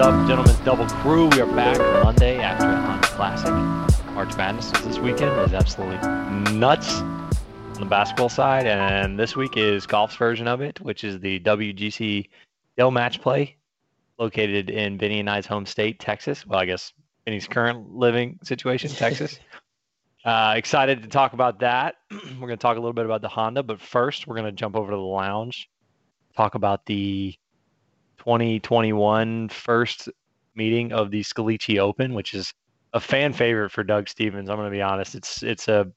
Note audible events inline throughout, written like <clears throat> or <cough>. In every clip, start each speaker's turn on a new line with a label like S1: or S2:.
S1: Is up, gentlemen's double crew? We are back Monday after the Honda Classic. March Madness was this weekend. It was absolutely nuts on the basketball side. And this week is golf's version of it, which is the WGC Dell Match Play, located in Benny and I's home state, Texas. Well, I guess Benny's current living situation, Texas. <laughs> uh, excited to talk about that. <clears throat> we're going to talk a little bit about the Honda, but first, we're going to jump over to the lounge, talk about the 2021 first meeting of the Scalici Open, which is a fan favorite for Doug Stevens. I'm going to be honest; it's it's a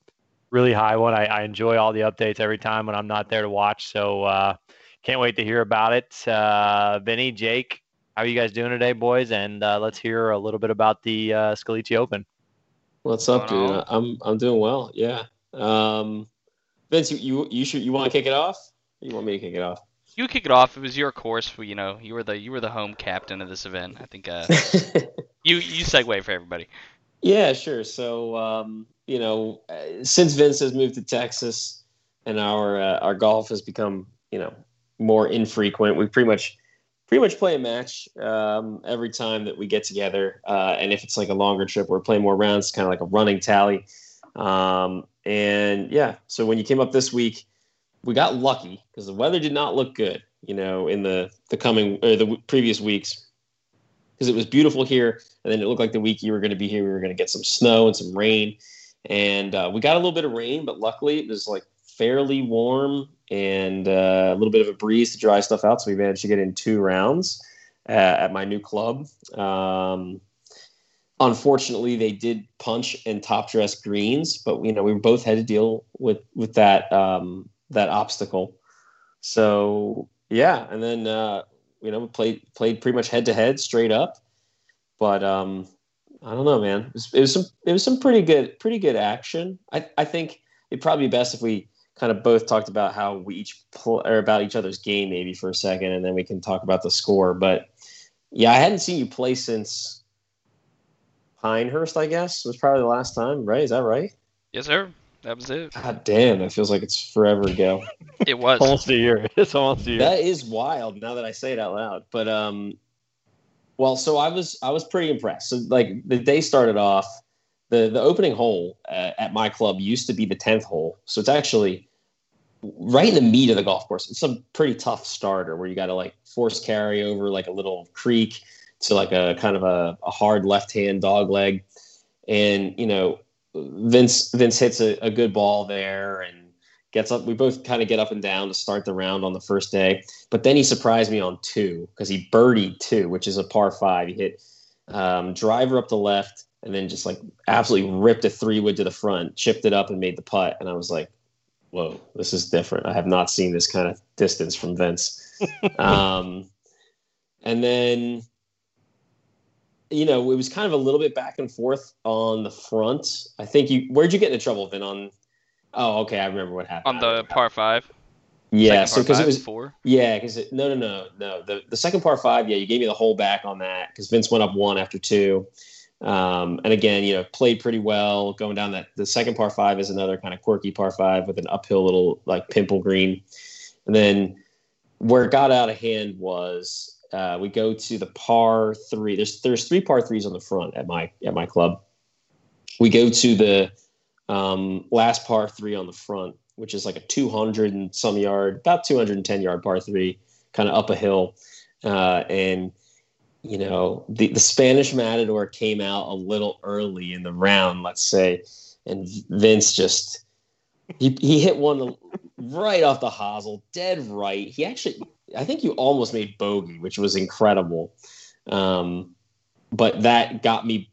S1: really high one. I, I enjoy all the updates every time when I'm not there to watch. So uh, can't wait to hear about it. Uh, Benny, Jake, how are you guys doing today, boys? And uh, let's hear a little bit about the uh, Scalici Open.
S2: What's up, dude? I'm I'm doing well. Yeah. Um, Vince, you you, you should you want to kick it off? you want me to kick it off?
S3: You kick it off. It was your course. You know, you were the you were the home captain of this event. I think uh, <laughs> you you segue for everybody.
S2: Yeah, sure. So um, you know, uh, since Vince has moved to Texas and our uh, our golf has become you know more infrequent, we pretty much pretty much play a match um, every time that we get together. Uh, and if it's like a longer trip, we're playing more rounds, kind of like a running tally. Um, and yeah, so when you came up this week we got lucky because the weather did not look good, you know, in the the coming or the previous weeks because it was beautiful here, and then it looked like the week you were going to be here, we were going to get some snow and some rain, and uh, we got a little bit of rain, but luckily it was like fairly warm and uh, a little bit of a breeze to dry stuff out, so we managed to get in two rounds uh, at my new club. Um, unfortunately, they did punch and top dress greens, but you know we both had to deal with with that um, that obstacle. So yeah, and then uh, you know played played pretty much head to head straight up. But um, I don't know, man. It was, it was, some it was some pretty good pretty good action. I I think it'd probably be best if we kind of both talked about how we each pull or about each other's game maybe for a second, and then we can talk about the score. But yeah, I hadn't seen you play since Pinehurst. I guess was probably the last time, right? Is that right?
S3: Yes, sir. That was it.
S2: God damn, it feels like it's forever ago. <laughs>
S3: it was
S1: almost a year. <laughs> It's almost a year.
S2: That is wild. Now that I say it out loud, but um, well, so I was I was pretty impressed. So like the day started off, the the opening hole uh, at my club used to be the tenth hole, so it's actually right in the meat of the golf course. It's a pretty tough starter where you got to like force carry over like a little creek to like a kind of a, a hard left hand dog leg, and you know Vince Vince hits a, a good ball there and gets up. We both kind of get up and down to start the round on the first day, but then he surprised me on two because he birdied two, which is a par five. He hit um, driver up the left and then just like absolutely ripped a three wood to the front, chipped it up and made the putt. And I was like, whoa, this is different. I have not seen this kind of distance from Vince. <laughs> um, and then you know, it was kind of a little bit back and forth on the front. I think you where'd you get into trouble, Vin? On oh, okay, I remember what happened.
S3: On the par five.
S2: Yeah, so because it was
S3: four.
S2: Yeah, because no, no, no, no. The the second par five, yeah, you gave me the whole back on that because Vince went up one after two, um, and again, you know, played pretty well going down that. The second par five is another kind of quirky par five with an uphill little like pimple green, and then where it got out of hand was uh, we go to the par three. There's there's three par threes on the front at my at my club. We go to the um, last par three on the front, which is like a 200 and some yard, about 210 yard par three, kind of up a hill, uh, and you know the the Spanish Matador came out a little early in the round, let's say, and Vince just he he hit one right off the hosel, dead right. He actually I think you almost made bogey, which was incredible. Um, but that got me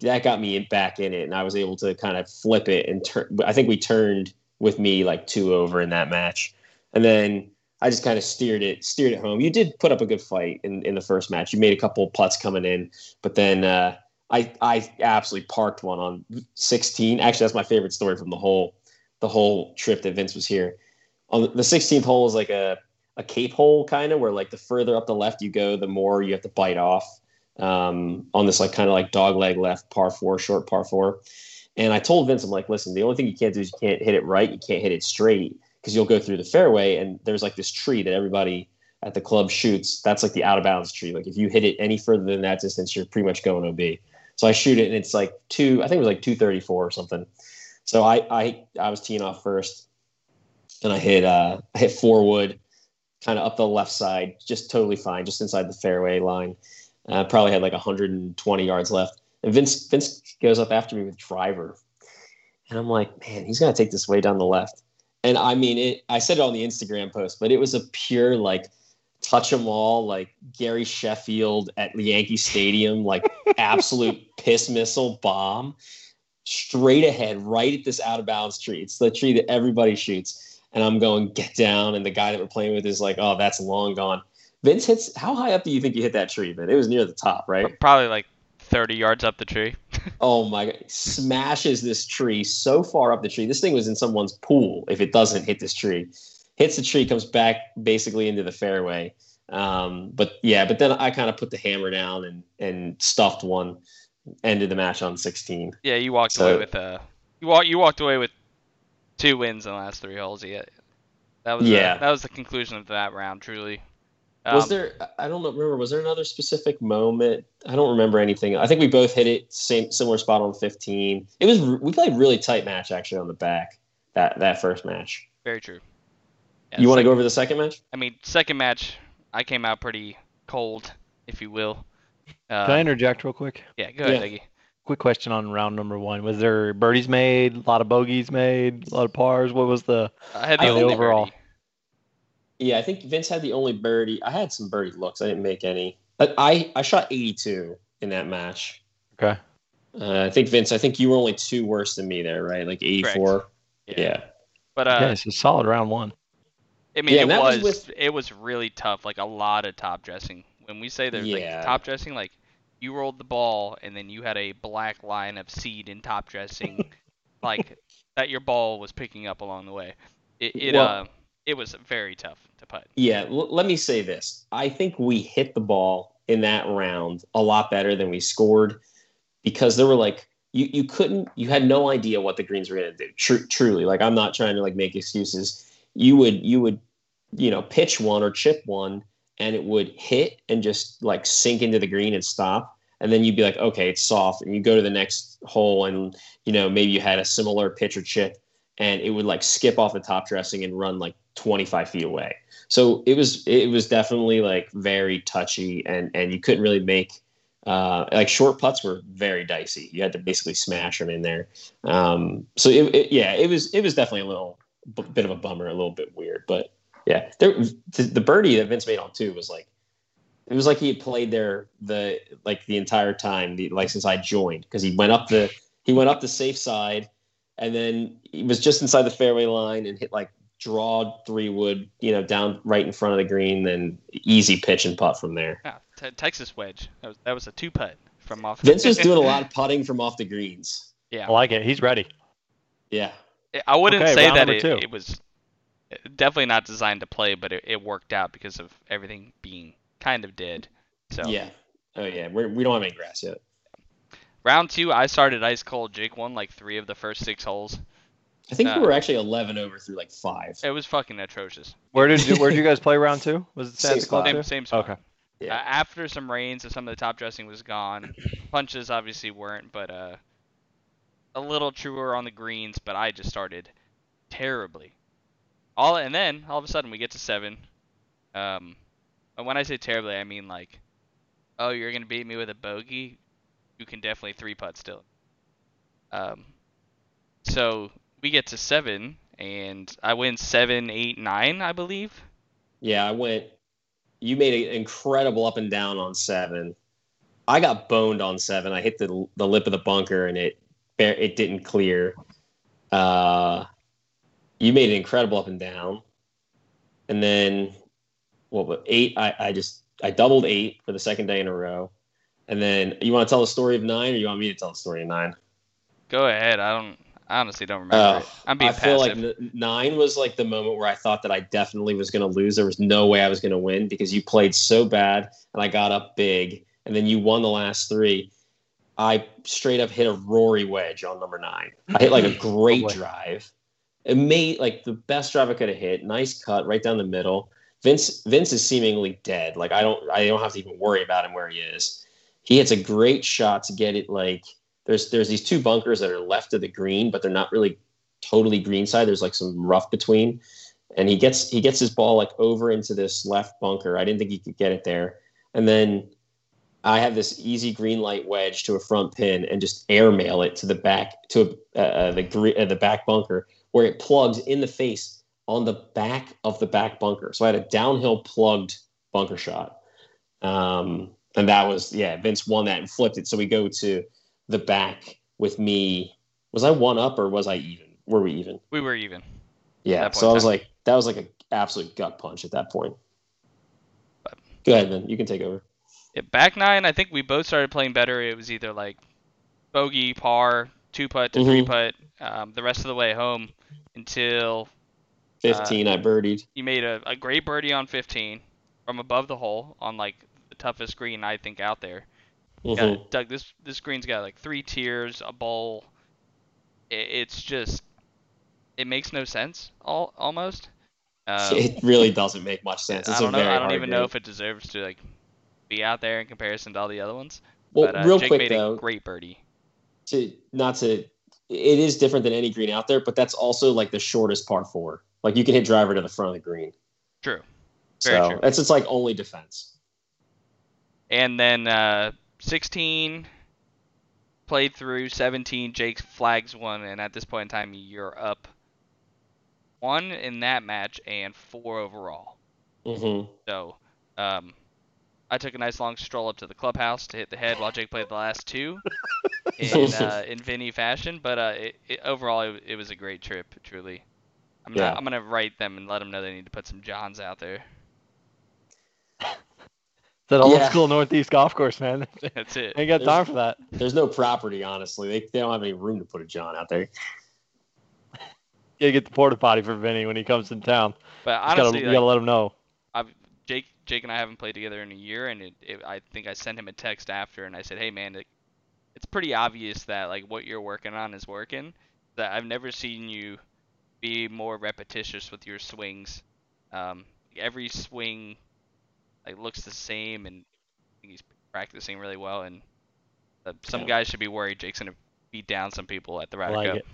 S2: that got me back in it, and I was able to kind of flip it and turn. I think we turned with me like two over in that match, and then I just kind of steered it steered it home. You did put up a good fight in, in the first match. You made a couple putts coming in, but then uh, I I absolutely parked one on 16. Actually, that's my favorite story from the whole the whole trip that Vince was here. On the 16th hole is like a a cape hole kind of where like the further up the left you go, the more you have to bite off um, on this like kind of like dog leg left par four, short par four. And I told Vince, I'm like, listen, the only thing you can't do is you can't hit it right. You can't hit it straight because you'll go through the fairway and there's like this tree that everybody at the club shoots, that's like the out of bounds tree. Like if you hit it any further than that distance, you're pretty much going OB. So I shoot it and it's like two, I think it was like 234 or something. So I I I was teeing off first and I hit uh I hit four wood kind of up the left side, just totally fine, just inside the fairway line. Uh, probably had like 120 yards left. And Vince Vince goes up after me with driver. And I'm like, man, he's gonna take this way down the left. And I mean it I said it on the Instagram post, but it was a pure like touch them all, like Gary Sheffield at the Yankee Stadium, like <laughs> absolute piss missile bomb straight ahead, right at this out of bounds tree. It's the tree that everybody shoots. And I'm going, get down. And the guy that we're playing with is like, oh, that's long gone. Vince hits, how high up do you think you hit that tree, man? It was near the top, right?
S3: Probably like 30 yards up the tree. <laughs>
S2: oh my God. Smashes this tree so far up the tree. This thing was in someone's pool if it doesn't hit this tree. Hits the tree, comes back basically into the fairway. Um, but yeah, but then I kind of put the hammer down and, and stuffed one ended the match on 16.
S3: Yeah, you walked so, away with uh, you walk you walked away with two wins in the last three holes. Yeah, that was uh, yeah. that was the conclusion of that round. Truly.
S2: Um, was there? I don't remember. Was there another specific moment? I don't remember anything. I think we both hit it same similar spot on 15. It was we played really tight match actually on the back that that first match.
S3: Very true.
S2: Yeah, you want to go over the second match?
S3: I mean, second match, I came out pretty cold, if you will.
S1: Uh, Can I interject real quick?
S3: Yeah, go ahead, yeah.
S1: Quick question on round number one: Was there birdies made, a lot of bogeys made, a lot of pars? What was the,
S3: I had the, overall? Birdie.
S2: Yeah, I think Vince had the only birdie. I had some birdie looks. I didn't make any. I I shot 82 in that match.
S1: Okay.
S2: Uh, I think Vince. I think you were only two worse than me there, right? Like 84. Yeah. yeah.
S3: But uh,
S1: yeah, it's a solid round one.
S3: I mean, yeah, it was, was with... it was really tough. Like a lot of top dressing when we say there's yeah. like top dressing, like you rolled the ball and then you had a black line of seed in top dressing, <laughs> like that your ball was picking up along the way. It it well, uh, it was very tough to putt.
S2: Yeah, l- let me say this. I think we hit the ball in that round a lot better than we scored because there were like you you couldn't you had no idea what the greens were going to do. Tr- truly, like I'm not trying to like make excuses. You would you would you know pitch one or chip one and it would hit and just like sink into the green and stop. And then you'd be like okay it's soft. And you go to the next hole and you know maybe you had a similar pitch or chip and it would like skip off the top dressing and run like 25 feet away. So it was it was definitely like very touchy and and you couldn't really make uh, like short putts were very dicey. You had to basically smash them in there. Um, so it, it, yeah it was it was definitely a little b- bit of a bummer a little bit weird but yeah, there, the birdie that Vince made on two was like, it was like he had played there the like the entire time, the, like since I joined, because he went up the he went up the safe side, and then he was just inside the fairway line and hit like draw three wood, you know, down right in front of the green, then easy pitch and putt from there.
S3: Yeah, t- Texas wedge. That was that was a two putt from off.
S2: Vince was doing a <laughs> lot of putting from off the greens.
S3: Yeah,
S1: I like it. He's ready.
S2: Yeah.
S3: I wouldn't okay, say that it, it, was definitely not designed to play, but it, it worked out because of everything being kind of dead. So
S2: yeah, oh yeah, We're, we don't have any grass yet.
S3: Round two, I started ice cold. Jake won like three of the first six holes.
S2: I think uh, we were actually eleven over through like five.
S3: It was fucking atrocious.
S1: Where did you Where did you guys play round two? Was it same spot?
S3: Same, same spot.
S1: Okay.
S3: Yeah. Uh, after some rains, and some of the top dressing was gone. Punches obviously weren't, but uh, a little truer on the greens. But I just started terribly. All and then all of a sudden we get to seven. Um, and when I say terribly, I mean like, oh, you're gonna beat me with a bogey. You can definitely three putt still. Um, so we get to seven, and I win seven, eight, nine, I believe.
S2: Yeah, I went. You made an incredible up and down on seven. I got boned on seven. I hit the the lip of the bunker, and it it didn't clear. Uh, you made an incredible up and down. And then what well, eight, I, I just I doubled eight for the second day in a row. And then you want to tell the story of nine or you want me to tell the story of nine?
S3: Go ahead. I don't I honestly don't remember. Uh, I'm being I feel
S2: passive. like nine was like the moment where I thought that I definitely was going to lose. There was no way I was going to win because you played so bad and I got up big, and then you won the last three. I straight up hit a Rory wedge on number nine. I hit like a <laughs> great oh drive, it made like the best drive I could have hit. Nice cut right down the middle. Vince Vince is seemingly dead. Like I don't I don't have to even worry about him where he is. He hits a great shot to get it like there's there's these two bunkers that are left of the green, but they're not really totally green side. There's like some rough between. And he gets he gets his ball like over into this left bunker. I didn't think he could get it there. And then I have this easy green light wedge to a front pin and just airmail it to the back to uh, uh the uh, the back bunker where it plugs in the face on the back of the back bunker. So I had a downhill plugged bunker shot. Um, and that was yeah, Vince won that and flipped it. So we go to the back with me. Was I one up or was I even? Were we even?
S3: We were even.
S2: Yeah. So I was like, that was like an absolute gut punch at that point. But, Go ahead, man. You can take over.
S3: Yeah, back nine. I think we both started playing better. It was either like bogey, par, two putt to mm-hmm. three putt. Um, the rest of the way home until
S2: 15 uh, I birdied.
S3: You made a, a great birdie on 15 from above the hole on like the toughest green I think out there. Mm-hmm. Got, Doug, this this green's got like three tiers, a bowl. It, it's just it makes no sense all almost.
S2: Um, <laughs> it really doesn't make much sense. It's
S3: I don't
S2: know.
S3: I don't even know if it deserves to like be out there in comparison to all the other ones.
S2: Well,
S3: but, uh,
S2: real
S3: Jake
S2: quick
S3: made
S2: though,
S3: a great birdie.
S2: To not to, it is different than any green out there, but that's also like the shortest par four. Like you can hit driver to the front of the green.
S3: True. Very
S2: so
S3: true.
S2: That's it's like only defense.
S3: And then uh, 16 played through 17. Jake flags one, and at this point in time, you're up one in that match and four overall.
S2: Mm-hmm.
S3: So, um, I took a nice long stroll up to the clubhouse to hit the head while Jake played the last two <laughs> in uh, in Vinny fashion. But uh, it, it, overall, it, it, was a great trip. Truly, I'm yeah. I'm gonna write them and let them know they need to put some Johns out there.
S1: that old yeah. school Northeast golf course, man. <laughs>
S3: That's it.
S1: Ain't got time for that.
S2: There's no property, honestly. They, they don't have any room to put a John out there.
S1: you gotta get the porta potty for Vinny when he comes in town.
S3: But honestly, gotta,
S1: you gotta let him know.
S3: I've, Jake, Jake and I haven't played together in a year, and it, it, I think I sent him a text after, and I said, "Hey, man, it, it's pretty obvious that like what you're working on is working. That I've never seen you be more repetitious with your swings. Um, every swing like looks the same, and he's practicing really well. And uh, some yeah. guys should be worried. Jake's gonna beat down some people at the Ryder like Cup. It.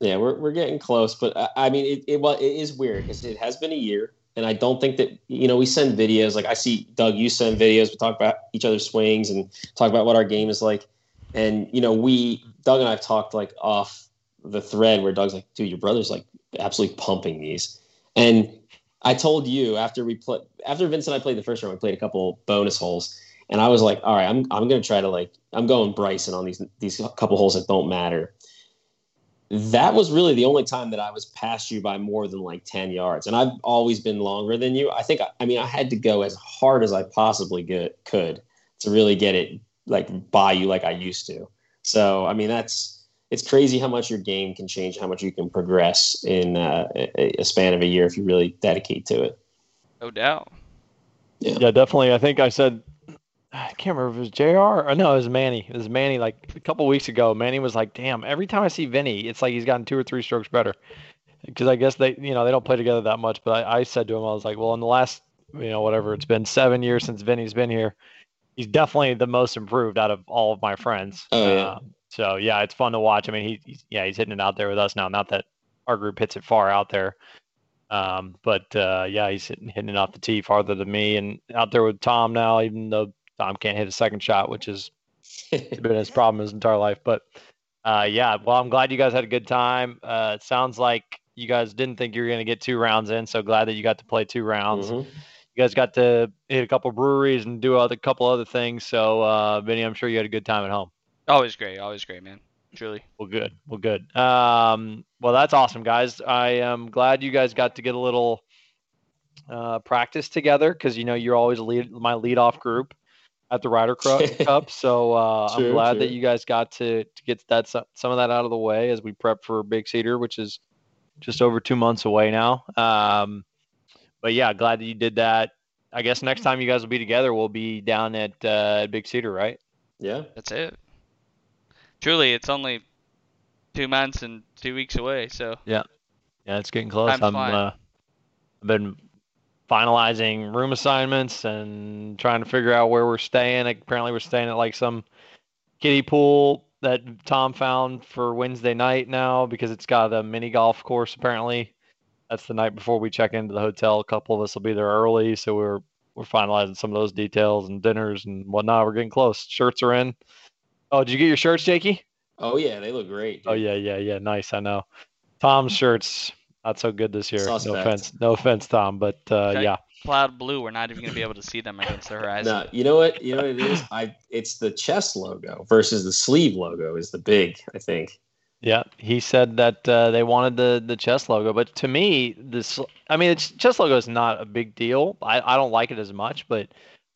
S2: Yeah, we're, we're getting close, but I, I mean, it, it, well, it is weird because it has been a year, and I don't think that you know we send videos. Like I see Doug, you send videos. We talk about each other's swings and talk about what our game is like, and you know we Doug and I've talked like off the thread where Doug's like, dude, your brother's like absolutely pumping these, and I told you after we played after Vince and I played the first round, we played a couple bonus holes, and I was like, all right, I'm I'm gonna try to like I'm going Bryson on these these couple holes that don't matter. That was really the only time that I was past you by more than like ten yards, and I've always been longer than you. I think I mean I had to go as hard as I possibly get, could to really get it like by you like I used to. So I mean that's it's crazy how much your game can change, how much you can progress in uh, a, a, span of a year if you really dedicate to it.
S3: No doubt.
S1: Yeah. yeah, definitely. I think I said I can't remember if it was Jr. or no, it was Manny. It was Manny like a couple weeks ago. Manny was like, "Damn, every time I see Vinny, it's like he's gotten two or three strokes better." Because I guess they, you know, they don't play together that much. But I, I said to him, I was like, "Well, in the last, you know, whatever it's been seven years since Vinny's been here, he's definitely the most improved out of all of my friends."
S2: Oh yeah. Uh,
S1: so yeah, it's fun to watch. I mean, he, he's yeah, he's hitting it out there with us now. Not that our group hits it far out there, um, but uh, yeah, he's hitting, hitting it off the tee farther than me, and out there with Tom now. Even though Tom can't hit a second shot, which has been his <laughs> problem his entire life. But uh, yeah, well, I'm glad you guys had a good time. Uh, it sounds like you guys didn't think you were going to get two rounds in, so glad that you got to play two rounds. Mm-hmm. You guys got to hit a couple breweries and do a couple other things. So, uh, Vinny, I'm sure you had a good time at home.
S3: Always great, always great, man. Truly.
S1: Well, good. Well, good. Um, well, that's awesome, guys. I am glad you guys got to get a little uh, practice together because you know you're always lead my lead off group at the Ryder <laughs> Cup. So uh, true, I'm glad true. that you guys got to to get that some of that out of the way as we prep for Big Cedar, which is just over two months away now. Um, but yeah, glad that you did that. I guess next time you guys will be together, we'll be down at uh, Big Cedar, right?
S2: Yeah,
S3: that's it truly, it's only two months and two weeks away. So
S1: yeah, yeah, it's getting close. I'm uh, I've been finalizing room assignments and trying to figure out where we're staying. Apparently, we're staying at like some kiddie pool that Tom found for Wednesday night now because it's got a mini golf course. Apparently, that's the night before we check into the hotel. A couple of us will be there early, so we're we're finalizing some of those details and dinners and whatnot. We're getting close. Shirts are in. Oh, did you get your shirts, Jakey?
S2: Oh yeah, they look great.
S1: Oh, dude. Oh yeah, yeah, yeah. Nice. I know. Tom's shirts not so good this year. Suspect. No offense, no offense, Tom, but uh, okay. yeah.
S3: Cloud blue. We're not even going to be able to see them against the horizon.
S2: No, you know what? You know what it is? I it's the chest logo versus the sleeve logo is the big. I think.
S1: Yeah, he said that uh, they wanted the the chest logo, but to me, this I mean, the chest logo is not a big deal. I, I don't like it as much, but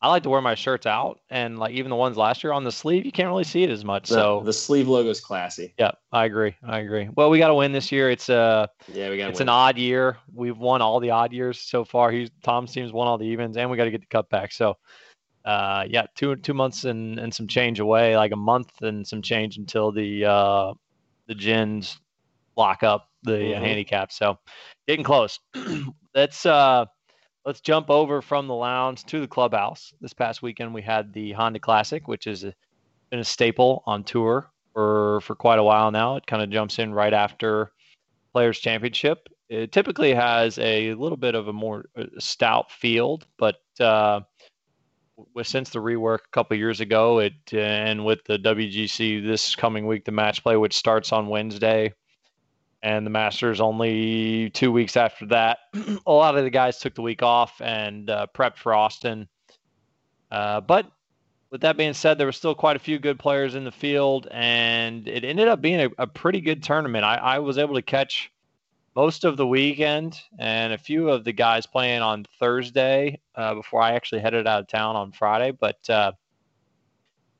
S1: I like to wear my shirts out, and like even the ones last year on the sleeve, you can't really see it as much.
S2: The,
S1: so
S2: the sleeve logo is classy.
S1: Yeah, I agree. I agree. Well, we got to win this year. It's a uh,
S2: yeah, we got.
S1: It's
S2: win.
S1: an odd year. We've won all the odd years so far. He's Tom's team's won all the evens, and we got to get the cut back. So, uh, yeah, two two months and and some change away, like a month and some change until the uh the gins lock up the mm-hmm. handicap. So, getting close. <clears throat> Let's uh let's jump over from the lounge to the clubhouse. This past weekend, we had the Honda Classic, which has been a staple on tour for for quite a while now. It kind of jumps in right after Players Championship. It typically has a little bit of a more uh, stout field, but uh, since the rework a couple years ago, it and with the WGC this coming week, the match play, which starts on Wednesday, and the Masters only two weeks after that. <clears throat> a lot of the guys took the week off and uh, prepped for Austin. Uh, but with that being said, there were still quite a few good players in the field, and it ended up being a, a pretty good tournament. I, I, was able to catch most of the weekend and a few of the guys playing on Thursday uh, before I actually headed out of town on Friday. But uh,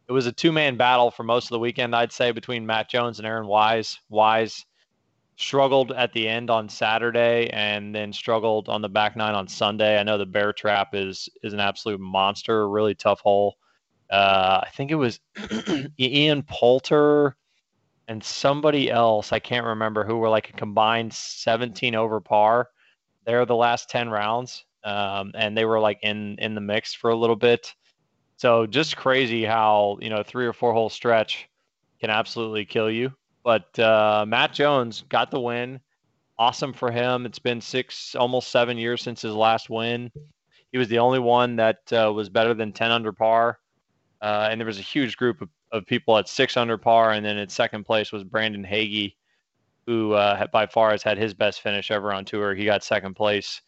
S1: it was a two man battle for most of the weekend, I'd say, between Matt Jones and Aaron Wise. Wise struggled at the end on Saturday and then struggled on the back nine on Sunday. I know the bear trap is is an absolute monster, really tough hole. Uh, I think it was <clears throat> Ian Poulter and somebody else. I can't remember who were like a combined 17 over par. They're the last 10 rounds, um, and they were like in in the mix for a little bit. So just crazy how you know three or four hole stretch can absolutely kill you. But uh, Matt Jones got the win. Awesome for him. It's been six, almost seven years since his last win. He was the only one that uh, was better than 10 under par. Uh, and there was a huge group of, of, people at six under par. And then in second place was Brandon Hagy, who uh, by far has had his best finish ever on tour. He got second place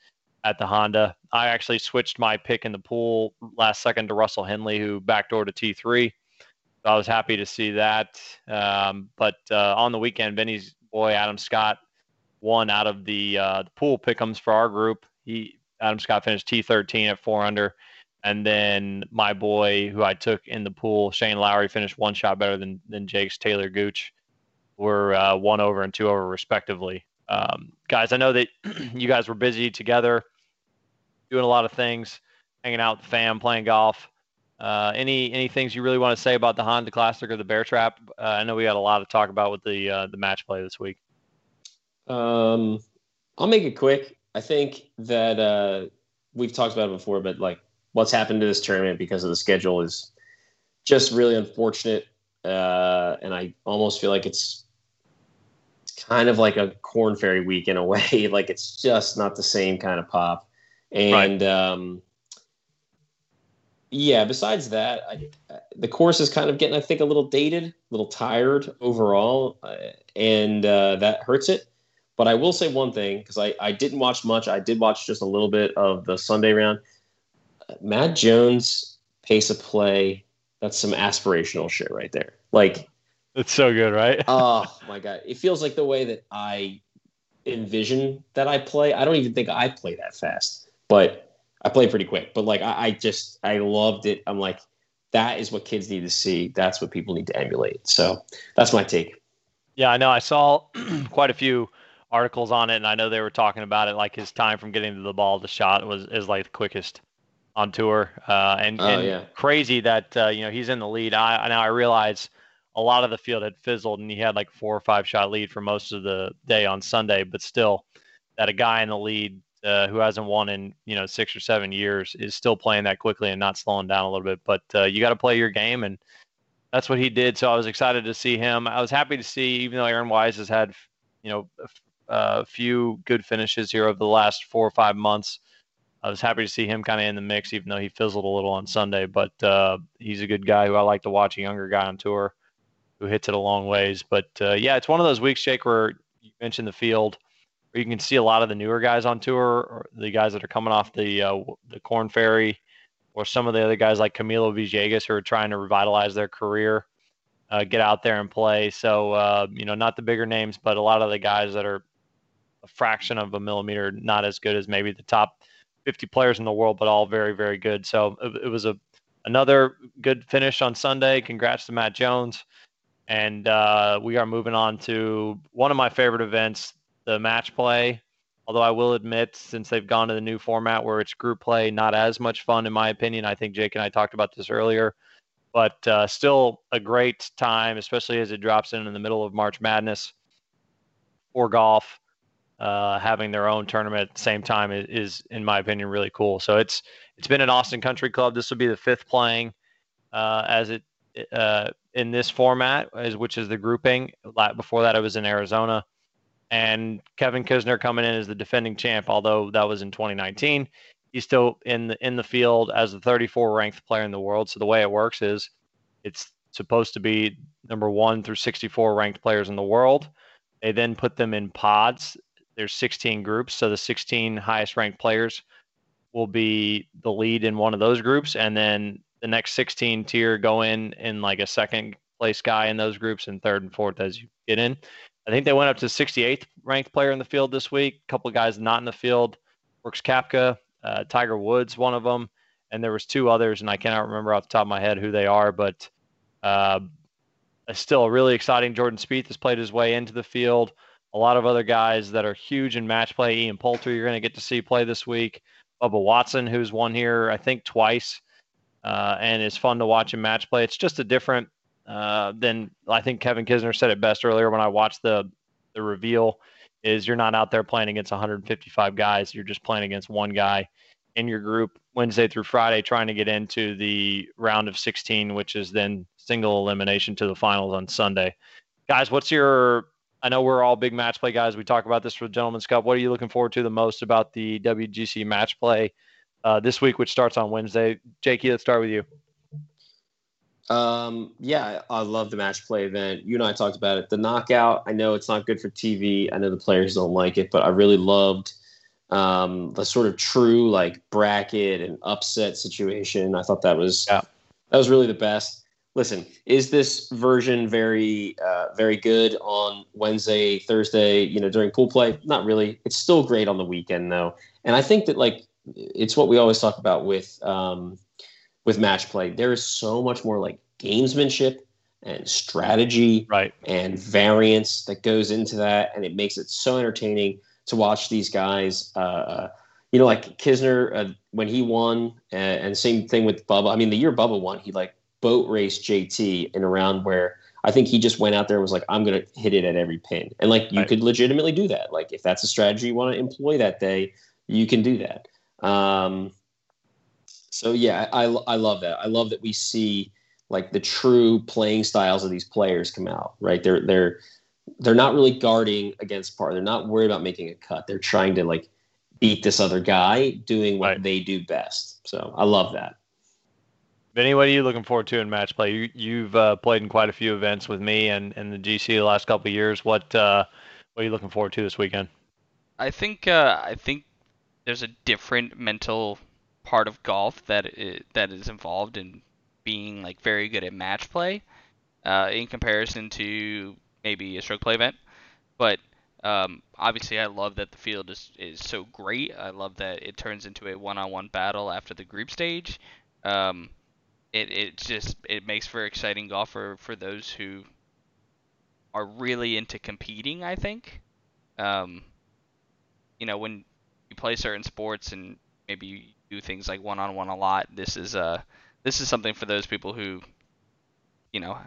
S1: at the Honda. I actually switched my pick in the pool last second to Russell Henley, who backdoored to T3. I was happy to see that. Um, but uh, on the weekend, Benny's boy Adam Scott won out of the, uh, the pool pickums for our group. He Adam Scott finished T13 at four under, and then my boy who I took in the pool, Shane Lowry, finished one shot better than than Jake's Talor Gooch. Were uh, one over and two over respectively. Um, guys, I know that <clears throat> you guys were busy together, doing a lot of things, hanging out with the fam, playing golf. Uh, any any things you really want to say about the Honda Classic or the Bear Trap? Uh, I know we had a lot to talk about with the uh, the match play this week.
S2: Um, I'll make it quick. I think that uh, we've talked about it before, but like what's happened to this tournament because of the schedule is just really unfortunate, uh, and I almost feel like it's kind of like a Korn Ferry week in a way. <laughs> like it's just not the same kind of pop, and. Right. Um, yeah, besides that, I, the course is kind of getting, I think, a little dated, a little tired overall, uh, and uh, that hurts it. But I will say one thing because I, I didn't watch much. I did watch just a little bit of the Sunday round. Matt Jones pace of play. That's some aspirational shit right there. Like,
S1: it's so good, right? <laughs>
S2: oh my god, it feels like the way that I envision that I play. I don't even think I play that fast, but I played pretty quick, but like I, I just I loved it. I'm like, that is what kids need to see. That's what people need to emulate. So that's my take.
S1: Yeah, I know. I saw <clears throat> quite a few articles on it, and I know they were talking about it. Like his time from getting to the ball to shot was is like the quickest on tour, uh, and, oh, and yeah. crazy that uh, you know he's in the lead. I now I realize a lot of the field had fizzled, and he had like four or five shot lead for most of the day on Sunday, but still, that a guy in the lead uh, who hasn't won in you know six or seven years, is still playing that quickly and not slowing down a little bit. But uh, you got to play your game, and that's what he did. So I was excited to see him. I was happy to see, even though Aaron Wise has had you know a few good finishes here over the last four or five months. I was happy to see him kind of in the mix, even though he fizzled a little on Sunday. But uh, he's a good guy who I like to watch, a younger guy on tour who hits it a long ways. But uh, yeah, it's one of those weeks, Jake, where you mentioned the field, you can see a lot of the newer guys on tour, or the guys that are coming off the uh, the Korn Ferry, or some of the other guys like Camilo Villegas who are trying to revitalize their career, uh, get out there and play. So uh, you know, not the bigger names, but a lot of the guys that are a fraction of a millimeter not as good as maybe the top 50 players in the world, but all very very good. So it, it was a another good finish on Sunday. Congrats to Matt Jones. And uh, we are moving on to one of my favorite events, the match play. Although I will admit, since they've gone to the new format where it's group play, not as much fun in my opinion. I think Jake and I talked about this earlier, but uh, still a great time, especially as it drops in in the middle of March Madness for golf. Uh, having their own tournament at the same time is, is, in my opinion, really cool. So it's it's been at Austin Country Club. This will be the fifth playing uh, as it uh, in this format, as, which is the grouping. Before that, it was in Arizona. And Kevin Kisner coming in as the defending champ, although that was in 2019. He's still in the in the field as the 34 ranked player in the world. So the way it works is, it's supposed to be number one through 64 ranked players in the world. They then put them in pods. There's 16 groups, so the 16 highest ranked players will be the lead in one of those groups, and then the next 16 tier go in in like a second place guy in those groups and third and fourth as you get in. I think they went up to 68th ranked player in the field this week. A couple of guys not in the field. Brooks Koepka, uh, Tiger Woods, one of them, and there was two others, and I cannot remember off the top of my head who they are, but uh, still really exciting. Jordan Spieth has played his way into the field. A lot of other guys that are huge in match play. Ian Poulter, you're going to get to see play this week. Bubba Watson, who's won here, I think, twice uh, and it's fun to watch him match play. It's just a different uh, than I think Kevin Kisner said it best earlier when I watched the the reveal. Is you're not out there playing against 155 guys. You're just playing against one guy in your group Wednesday through Friday, trying to get into the round of 16, which is then single elimination to the finals on Sunday. Guys, what's your I know we're all big match play guys. We talk about this for the Gentleman's Cup. What are you looking forward to the most about the WGC match play uh, this week, which starts on Wednesday. Jakey, let's start with you.
S2: Um, yeah, I love the match play event. You and I talked about it. The knockout, I know it's not good for TV. I know the players don't like it, but I really loved um, the sort of true like bracket and upset situation. I thought that was yeah. that was really the best. Listen, is this version very uh, very good on Wednesday, Thursday? You know, during pool play? Not really. It's still great on the weekend though, and I think that like it's what we always talk about with um, with match play. There is so much more like gamesmanship and strategy
S1: right.
S2: and variance that goes into that, and it makes it so entertaining to watch these guys. Uh, uh you know, like Kisner uh, when he won, uh, and same thing with Bubba. I mean, the year Bubba won, he like boat raced JT in a round where I think he just went out there and was like, I'm going to hit it at every pin. And like, you right. could legitimately do that. Like, if that's a strategy you want to employ that day, you can do that. Um, so yeah, I, I love that. I love that we see like the true playing styles of these players come out. Right? They're they're they're not really guarding against par. They're not worried about making a cut. They're trying to like beat this other guy doing what right. they do best. So I love that.
S1: Vinny, what are you looking forward to in match play? You, you've uh, played in quite a few events with me and, and the GC the last couple of years. What uh, what are you looking forward to this weekend?
S3: I think uh, I think there's a different mental part of golf that it, that is involved in being like very good at match play uh, in comparison to maybe a stroke play event. But um, obviously, I love that the field is, is so great. I love that it turns into a one-on-one battle after the group stage. Um, it it just it makes for exciting golf for, for those who are really into competing. I think. Um, you know when you play certain sports and maybe do things like one on one a lot, this is uh this is something for those people who you know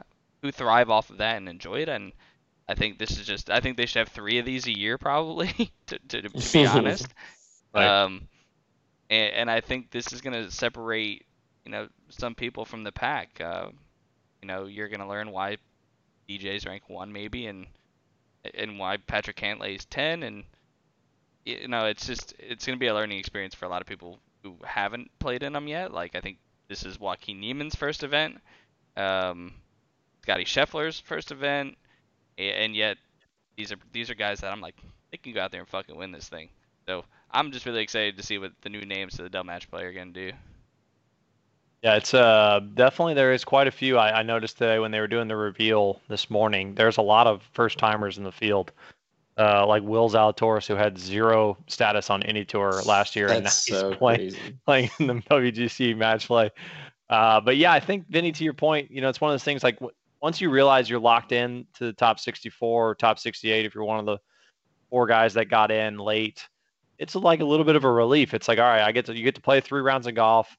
S3: who thrive off of that and enjoy it and I think this is just I think they should have three of these a year probably <laughs> to, to, to be <laughs> honest.
S1: Right.
S3: Um, and, and I think this is going to separate, you know, some people from the pack. Uh, you know, you're going to learn why DJ's rank one maybe, and and why Patrick Cantlay is ten, and you know, it's just it's going to be a learning experience for a lot of people who haven't played in them yet. Like I think this is Joaquin Niemann's first event, um, Scotty Scheffler's first event, and yet these are these are guys that I'm like they can go out there and fucking win this thing. So I'm just really excited to see what the new names to the Dell Match Play are gonna do.
S1: Yeah, it's uh definitely there is quite a few. I, I noticed today when they were doing the reveal this morning. There's a lot of first timers in the field, uh, like Will Zalatoris who had zero status on any tour last year, and now
S2: That's
S1: he's playing
S2: crazy. <laughs>
S1: playing in the WGC match play. Uh, but yeah, I think Vinny, to your point, you know, it's one of those things like w- once you realize you're locked in to the top 64 or top 68, if you're one of the four guys that got in late, it's like a little bit of a relief. It's like, all right, I get to you get to play three rounds of golf,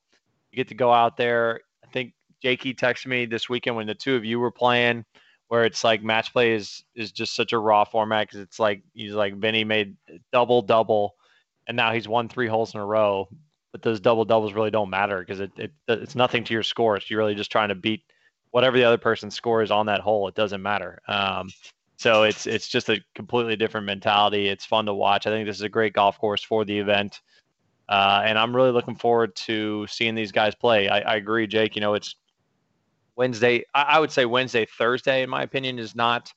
S1: you get to go out there. I think Jakey texted me this weekend when the two of you were playing, where it's like match play is is just such a raw format because it's like he's like Vinny made double double, and now he's won three holes in a row but those double doubles really don't matter because it, it it's nothing to your score. It's you're really just trying to beat whatever the other person's score is on that hole. It doesn't matter. Um, so it's it's just a completely different mentality. It's fun to watch. I think this is a great golf course for the event, uh, and I'm really looking forward to seeing these guys play. I, I agree, Jake. You know, it's Wednesday. I, I would say Wednesday, Thursday, in my opinion, is not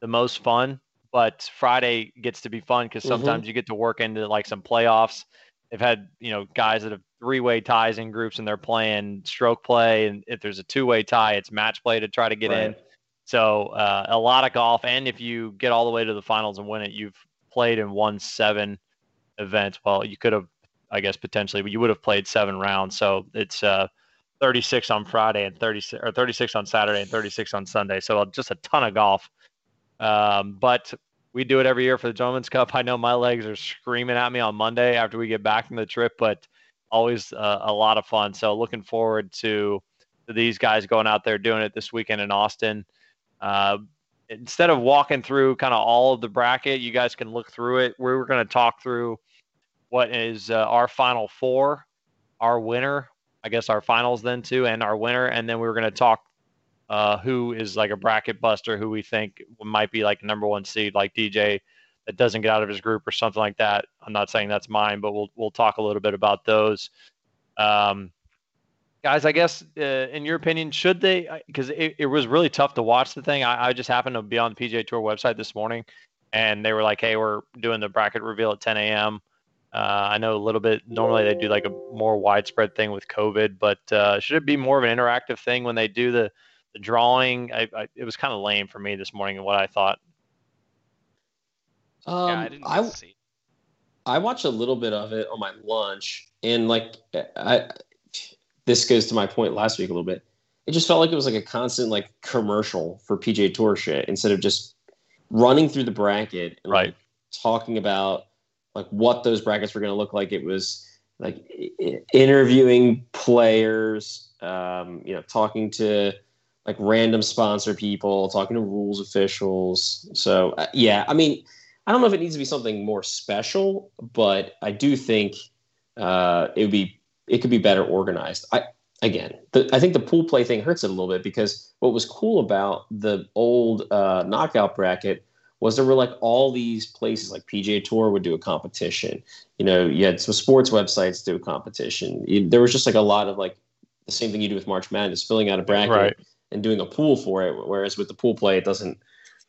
S1: the most fun, but Friday gets to be fun because
S2: Mhm.
S1: sometimes you get to work into like some playoffs they've had you know guys that have three-way ties in groups and they're playing stroke play and if there's a two-way tie it's match play to try to get in so uh, a lot of golf and if you get all the way to the finals and win it you've played and won seven events well you could have i guess potentially but you would have played seven rounds so it's uh 36 on friday and 36 or 36 on saturday and 36 on sunday so just a ton of golf um, but we do it every year for the Gentlemen's Cup. I know my legs are screaming at me on Monday after we get back from the trip, but always uh, a lot of fun. So looking forward to, to these guys going out there doing it this weekend in Austin. Uh, instead of walking through kind of all of the bracket, you guys can look through it. We're going to talk through what is uh, our final four, our winner, I guess our finals then too, and our winner, and then we we're going to talk uh, who is like a bracket buster who we think might be like number one seed, like DJ that doesn't get out of his group or something like that. I'm not saying that's mine, but we'll we'll talk a little bit about those. Um, guys, I guess uh, in your opinion, should they? Because it, it was really tough to watch the thing. I, I just happened to be on the PGA Tour website this morning, and they were like, "Hey, we're doing the bracket reveal at 10 a.m." Uh, I know a little bit. Normally, they do like a more widespread thing with COVID, but uh, should it be more of an interactive thing when they do the the drawing? I, I, it was kind of lame for me this morning, and what I thought.
S2: Um,
S3: yeah, I didn't
S2: I,
S3: see.
S2: I watched a little bit of it on my lunch, and like I, this goes to my point last week a little bit. It just felt like it was like a constant like commercial for PGA Tour shit instead of just running through the bracket and
S1: Right.
S2: like, talking about like what those brackets were going to look like. It was like interviewing players, um, you know, talking to like random sponsor people, talking to rules officials. So uh, yeah, I mean, I don't know if it needs to be something more special, but I do think uh, it would be it could be better organized. I again, the, I think the pool play thing hurts it a little bit because what was cool about the old uh, knockout bracket was there were like all these places like PGA Tour would do a competition. You know, you had some sports websites do a competition. You, there was just like a lot of like the same thing you do with March Madness, filling out a bracket
S1: Right.
S2: and doing a pool for it. Whereas with the pool play, it doesn't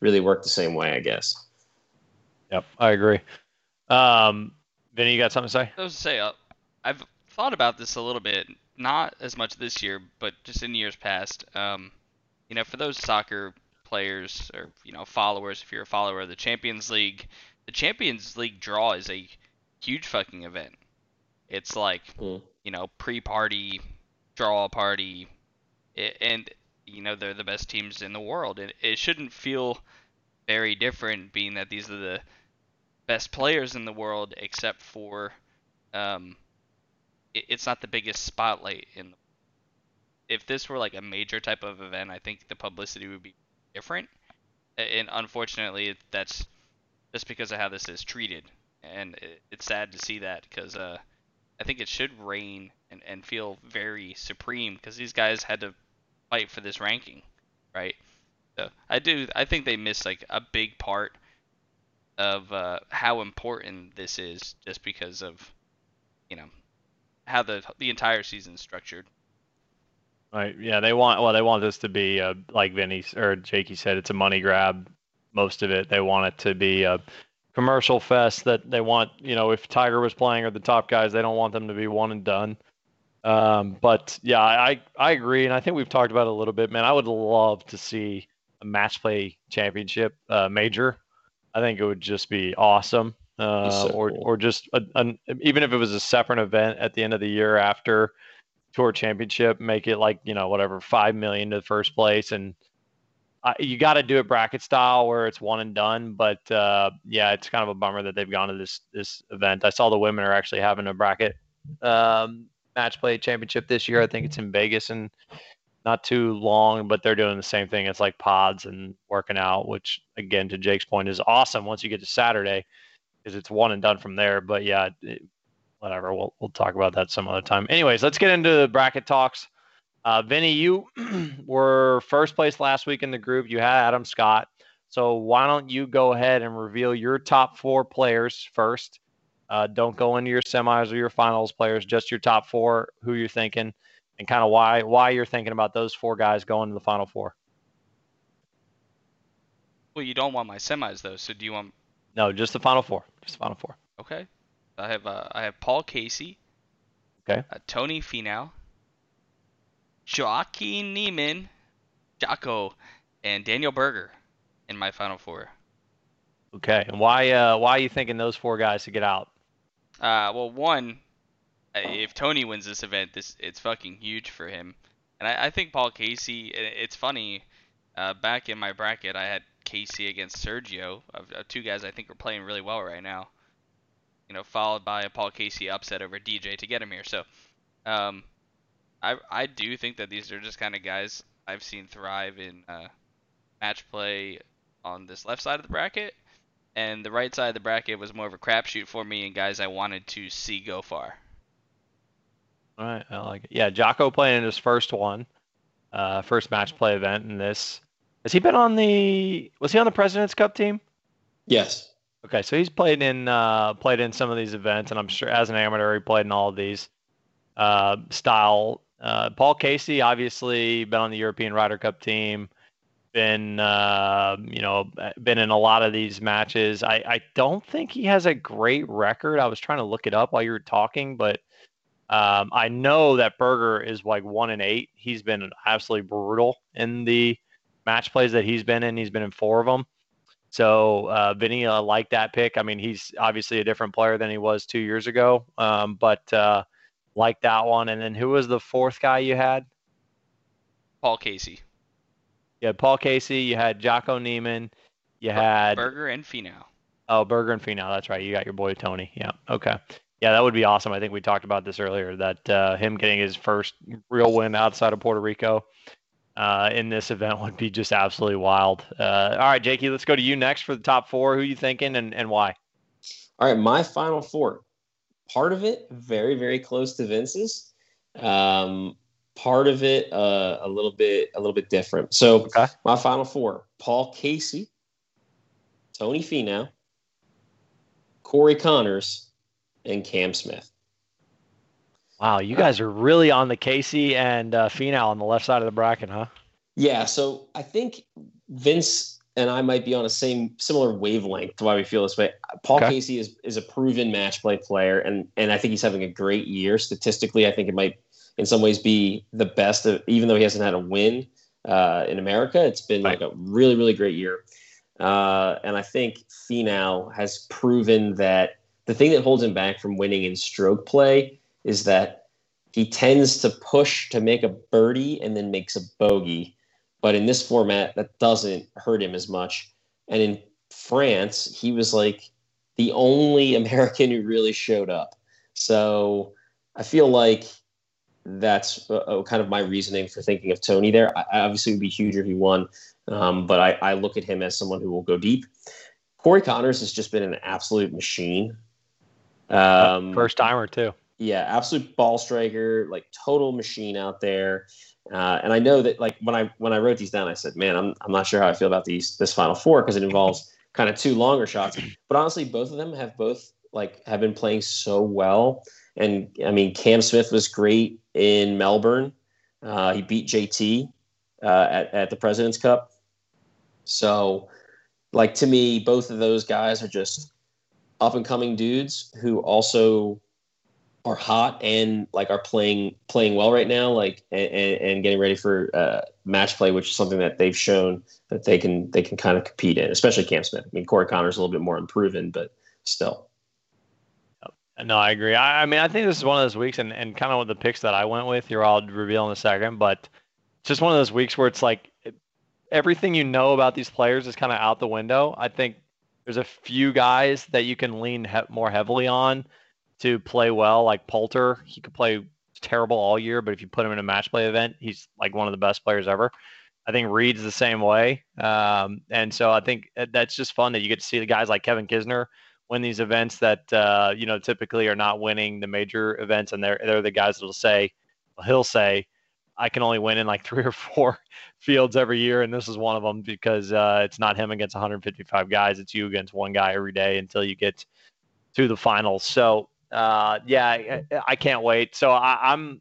S2: really work the same way, I guess.
S1: Yep, I agree. Um, Vinny, you got something to say?
S3: I was to say, uh, I've thought about this a little bit, not as much this year, but just in years past. Um, you know, for those soccer players or you know followers, if you're a follower of the Champions League, the Champions League draw is a huge fucking event. It's like
S2: Mm.
S3: you know pre-party, draw party, and you know they're the best teams in the world, and it shouldn't feel very different, being that these are the best players in the world, except for um, it, it's not the biggest spotlight in. If this were like a major type of event, I think the publicity would be different. And unfortunately, that's just because of how this is treated. and it, it's sad to see that because uh, I think it should reign and, and feel very supreme because these guys had to fight for this ranking, right? So I do I think they missed like a big part of uh, how important this is just because of you know how the the entire season's structured.
S1: Right. Yeah, they want well, they want this to be uh, like Vinny or Jakey said, it's a money grab. Most of it, they want it to be a commercial fest. That they want, you know, if Tiger was playing or the top guys, they don't want them to be one and done. Um, but yeah, I I agree, and I think we've talked about it a little bit, man. I would love to see a match play championship uh, major. I think it would just be awesome. Uh,
S2: so
S1: or
S2: cool.
S1: or just a, an, even if it was a separate event at the end of the year after tour championship, make it like you know whatever five million to the first place, and you got to do it bracket style where it's one and done. But uh, yeah, it's kind of a bummer that they've gone to this this event. I saw the women are actually having a bracket um, match play championship this year. I think it's in Vegas and not too long, but they're doing the same thing. It's like pods and working out, which again, to Jake's point, is awesome once you get to Saturday because it's one and done from there. But yeah, it, whatever. We'll we'll talk about that some other time. Anyways, let's get into the bracket talks. Uh, Vinny, you <clears throat> were first place last week in the group. You had Adam Scott. So why don't you go ahead and reveal your top four players first? Uh, don't go into your semis or your finals players, just your top four, who you're thinking, and kind of why why you're thinking about those four guys going to the final four.
S3: Well, you don't want my semis though, so do you want?
S1: No, just the final four. Just the final four.
S3: Okay, I have uh, I have Paul Casey.
S1: Okay.
S3: Uh, Tony Finau. Joaquin Niemann, Jocko, and Daniel Berger in my final four.
S1: Okay, and why uh, why are you thinking those four guys to get out?
S3: Uh, well, one, if Tony wins this event, this it's fucking huge for him, and I, I think Paul Casey. It's funny. Uh, back in my bracket, I had Casey against Sergio, of, of two guys I think are playing really well right now. You know, followed by a Paul Casey upset over DJ to get him here. So, um, I I do think that these are just kind of guys I've seen thrive in uh, match play on this left side of the bracket, and the right side of the bracket was more of a crapshoot for me and guys I wanted to see go far.
S1: All right, I like it. Yeah, Jocko playing in his first one, uh, first match play event in this. Has he been on the? Was he on the President's Cup team?
S2: Yes.
S1: Okay, so he's played in uh, played in some of these events, and I'm sure as an amateur he played in all of these uh, style. Uh, Paul Casey obviously been on the European Ryder Cup team, been uh, you know been in a lot of these matches. I, I don't think he has a great record. I was trying to look it up while you were talking, but um, I know that Berger is like one and eight. He's been absolutely brutal in the match plays that he's been in. He's been in four of them. So uh, Vinny, uh, like that pick. I mean, he's obviously a different player than he was two years ago, um, but uh, like that one. And then who was the fourth guy you had?
S3: Paul Casey,
S1: You had Paul Casey. You had Jocko Niemann. You had
S3: Berger, and Finau.
S1: oh Berger and Finau. That's right. You got your boy Tony. Yeah. Okay. Yeah, that would be awesome. I think we talked about this earlier. That uh, him getting his first real win outside of Puerto Rico uh, in this event would be just absolutely wild. Uh, all right, Jakey, let's go to you next for the top four. Who you thinking and, and why?
S2: All right, my final four. Part of it very, very close to Vince's. Um, part of it uh, a little bit, a little bit different. So
S1: Okay.
S2: my final four: Paul Casey, Tony Finau, Corey Conners, and Cam Smith.
S1: Wow, you guys are really on the Casey and uh, Finau on the left side of the bracket, huh?
S2: Yeah, so I think Vince and I might be on a same similar wavelength to why we feel this way. Paul
S1: Okay.
S2: Casey is is a proven match play player, and and I think he's having a great year statistically. I think it might in some ways be the best, of, even though he hasn't had a win uh, in America. It's been like a really really great year, uh, and I think Finau has proven that the thing that holds him back from winning in stroke play is that he tends to push to make a birdie and then makes a bogey. But in this format, that doesn't hurt him as much. And in France, he was like the only <laughs> American who really showed up. So I feel like that's uh, uh, kind of my reasoning for thinking of Tony there. I, I obviously, it would be huge if he won, um, but I, I look at him as someone who will go deep. Corey Conners has just been an absolute machine. Um,
S1: First timer too.
S2: Yeah, absolute ball striker, like total machine out there. Uh, and I know that like when I when I wrote these down, I said, man, I'm I'm not sure how I feel about these this final four because it involves kind of two longer shots. But honestly, both of them have both like have been playing so well. And I mean, Cam Smith was great in Melbourne. Uh, he beat JT uh, at at the President's Cup. So, like to me, both of those guys are just up and coming dudes who also are hot and like are playing playing well right now, like and, and getting ready for uh, match play, which is something that they've shown that they can they can kind of compete in, especially Cam Smith. I mean, Corey Conners's a little bit more unproven, but still.
S1: No, I agree. I, I mean, I think this is one of those weeks, and, and kind of with the picks that I went with, here I'll reveal in a second, but it's just one of those weeks where it's like everything you know about these players is kind of out the window. I think there's a few guys that you can lean he- more heavily on to play well, like Poulter. He could play terrible all year, but if you put him in a match play event, he's like one of the best players ever. I think Reed's the same way. Um, and so I think that's just fun that you get to see the guys like Kevin Kisner win these events that uh, you know typically are not winning the major events, and they're they're the guys that'll say, he'll say, I can only win in like <laughs> three or four fields every year, and this is one of them because uh, it's not him against 155 guys; it's you against one guy every day until you get to the finals. So uh, yeah, I, I, can't wait. So I, I'm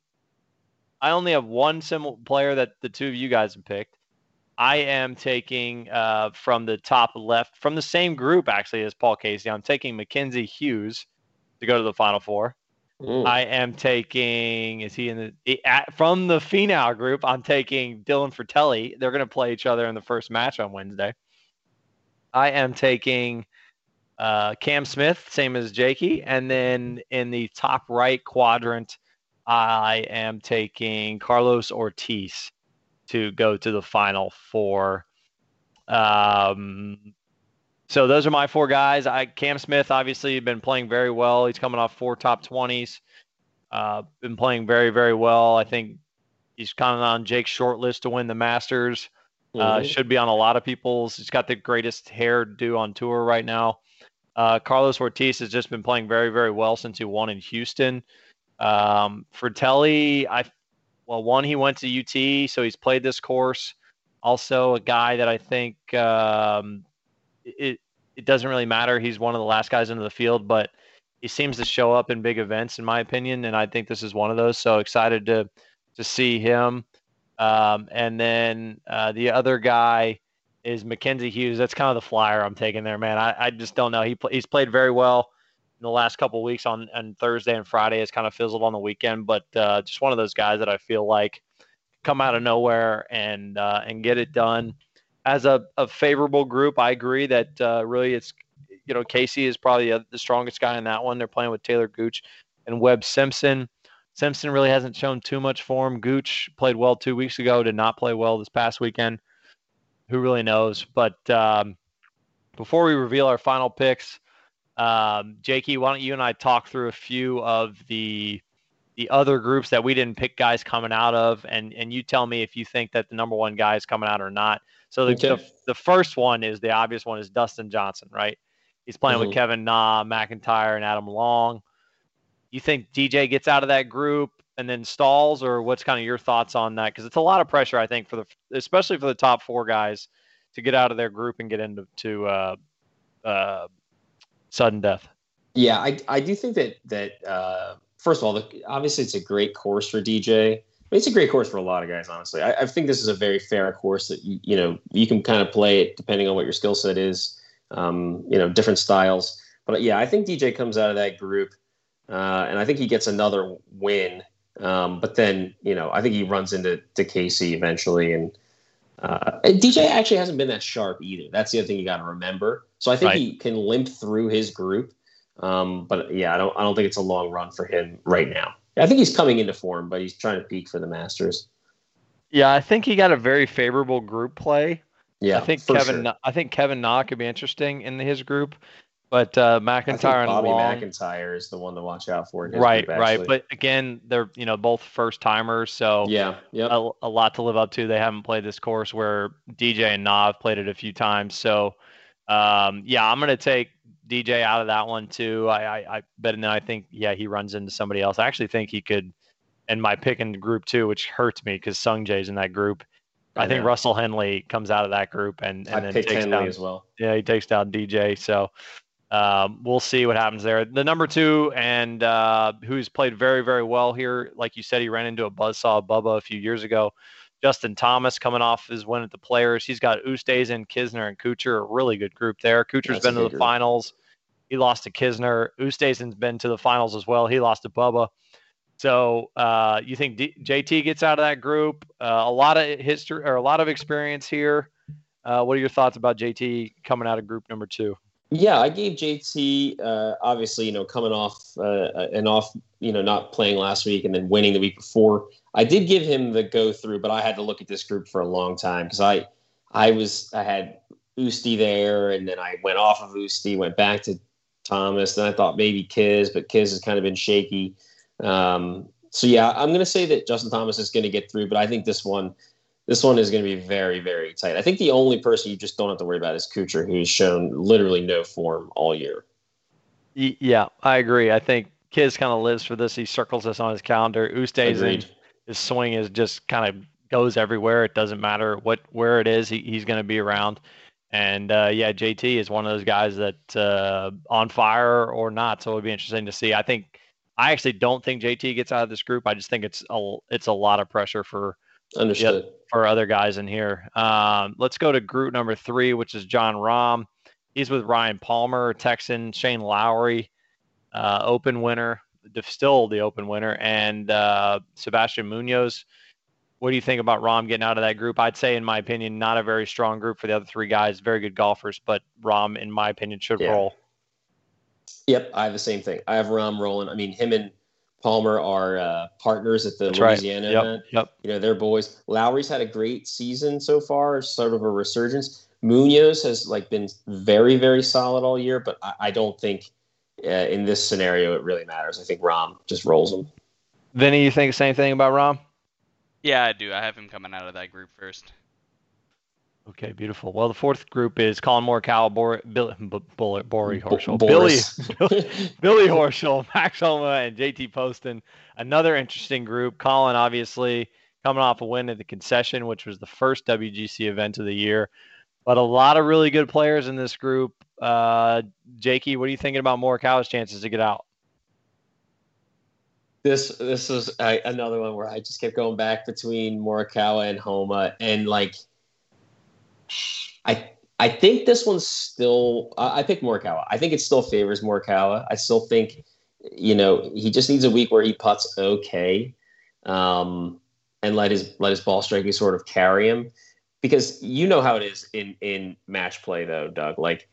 S1: I only have one similar player that the two of you guys have picked. I am taking uh, from the top left, from the same group actually as Paul Casey. I'm taking Mackenzie Hughes to go to the Final Four. Mm. I am taking. Is he in the at, from the Finau group? I'm taking Dylan Frittelli. They're going to play each other in the first match on Wednesday. I am taking uh, Cam Smith, same as Jakey, and then in the top right quadrant, I am taking Carlos Ortiz to go to the final four. Um, so those are my four guys. I Cam Smith obviously been playing very well. He's coming off four top twenties. Uh, been playing very very well. I think he's kind of on Jake's short list to win the Masters. Uh, mm-hmm. should be on a lot of people's. He's got the greatest hair do on tour right now. Uh, Carlos Ortiz has just been playing very very well since he won in Houston. Um, Frittelli, I well, one, he went to UT, so he's played this course. Also, a guy that I think um, it it doesn't really matter. He's one of the last guys into the field, but he seems to show up in big events, in my opinion, and I think this is one of those. So excited to to see him. Um, and then uh, the other guy is Mackenzie Hughes. That's kind of the flyer I'm taking there, man. I, I just don't know. He pl- he's played very well in the last couple weeks on, on Thursday and Friday has kind of fizzled on the weekend, but uh, just one of those guys that I feel like come out of nowhere and uh, and get it done. As a, a favorable group, I agree that uh, really it's you know Casey is probably a, the strongest guy in that one. They're playing with Talor Gooch and Webb Simpson. Simpson really hasn't shown too much form. Gooch played well two weeks ago, did not play well this past weekend. Who really knows? But um, before we reveal our final picks, um, Jakey, why don't you and I talk through a few of the the other groups that we didn't pick guys coming out of, and and you tell me if you think that the number one guy is coming out or not. So the okay. the, the, first one is the obvious one is Dustin Johnson, right? He's playing mm-hmm. with Kevin Na, McIntyre, and Adam Long. You think DJ gets out of that group and then stalls, or what's kind of your thoughts on that? Because it's a lot of pressure, I think, for the especially for the top four guys to get out of their group and get into to uh, uh, sudden death.
S2: Yeah, I, I do think that that uh, first of all, the, obviously it's a great course for DJ. Mean, it's a great course for a lot of guys, honestly. I, I, think this is a very fair course that you, you know you can kind of play it depending on what your skill set is. Um, you know, different styles. But yeah, I think DJ comes out of that group, uh, and I think he gets another win. Um, but then you know, I think he runs into to Casey eventually, and uh, DJ actually hasn't been that sharp either. That's the other thing you got to remember. So I think right. he can limp through his group. Um, but yeah, I don't I don't think it's a long run for him right now. I think he's coming into form, but he's trying to peak for the Masters.
S1: Yeah, I think he got a very favorable group play.
S2: Yeah,
S1: I think Kevin. Sure. I think Kevin Na could be interesting in his group. But uh, McIntyre and
S2: Bobby
S1: Long,
S2: McIntyre is the one to watch out for.
S1: right,
S2: group,
S1: right. But again, they're you know both first timers, so
S2: yeah, yeah,
S1: a, a, lot to live up to. They haven't played this course where DJ and Nav played it a few times, so um, yeah, I'm gonna take DJ out of that one too. I, I, I but then I think yeah he runs into somebody else. I actually think he could, and my pick in the group too, which hurts me because Sung Jae's in that group. I, I think Russell Henley comes out of that group and, and
S2: I
S1: then takes
S2: Henley
S1: down
S2: as well.
S1: yeah, he takes down DJ. So um, we'll see what happens there. The number two, and uh, who's played very, very well here. Like you said, he ran into a buzzsaw Bubba a few years ago. Justin Thomas coming off his win at the Players. He's got Oosthuizen, Kisner, and Kuchar. A really good group there. Kuchar's
S2: That's
S1: been to the
S2: group.
S1: finals. He lost to Kisner. Oosthuizen's been to the finals as well. He lost to Bubba. So uh, you think D- JT gets out of that group? Uh, a lot of history or a lot of experience here. Uh, what are your thoughts about JT coming out of group number two?
S2: Yeah, I gave JT uh, obviously, you know, coming off uh, and off, you know, not playing last week and then winning the week before. I did give him the go through, but I had to look at this group for a long time because I, I was I had Usti there, and then I went off of Usti, went back to Thomas. Then I thought maybe Kiz, but Kiz has kind of been shaky. Um, so yeah, I'm going to say that Justin Thomas is going to get through, but I think this one, this one is going to be very, very tight. I think the only person you just don't have to worry about is Kuchar, who's shown literally no form all year.
S1: Yeah, I agree. I think Kiz kind of lives for this. He circles this on his calendar. Ustays in his swing is just kind of goes everywhere. It doesn't matter what where it is. He, he's going to be around. And uh, yeah, JT is one of those guys that uh, on fire or not. So it would be interesting to see. I think I actually don't think JT gets out of this group. I just think it's a it's a lot of pressure for
S2: Understood.
S1: for other guys in here. Um, let's go to group number three, which is Jon Rahm. He's with Ryan Palmer, Texan, Shane Lowry, uh, Open winner, still the Open winner, and uh, Sebastian Munoz. What do you think about Rahm getting out of that group? I'd say, in my opinion, not a very strong group for the other three guys. Very good golfers, but Rahm, in my opinion, should
S2: Yeah.
S1: roll.
S2: Yep, I have the same thing. I have Rahm rolling. I mean, him and Palmer are uh, partners at the
S1: That's right.
S2: Louisiana
S1: Yep,
S2: event.
S1: yep.
S2: You know, they're boys. Lowry's had a great season so far, sort of a resurgence. Munoz has like been very, very solid all year, but I, I don't think uh, in this scenario it really matters. I think Rahm just rolls them.
S1: Vinny, you think the same thing about Rahm?
S3: Yeah, I do. I have him coming out of that group first.
S1: Okay, beautiful. Well, the fourth group is Collin Morikawa, Bor- Bill, B- Bull- Bori Horschel,
S2: Bo-
S1: Billy, <laughs>
S2: Boris.
S1: Billy Horschel, Max Homa, and JT Poston. Another interesting group. Collin, obviously, coming off a win at the concession, which was the first WGC event of the year. But a lot of really good players in this group. Uh, Jakey, what are you thinking about Morikawa's chances to get out?
S2: this this was uh, another one where I just kept going back between Morikawa and Homa, and like, I I think this one's still. I I picked Morikawa. I think it still favors Morikawa. I still think, you know, he just needs a week where he puts okay, um, and let his let his ball striking sort of carry him, because you know how it is in in match play though, Doug. Like,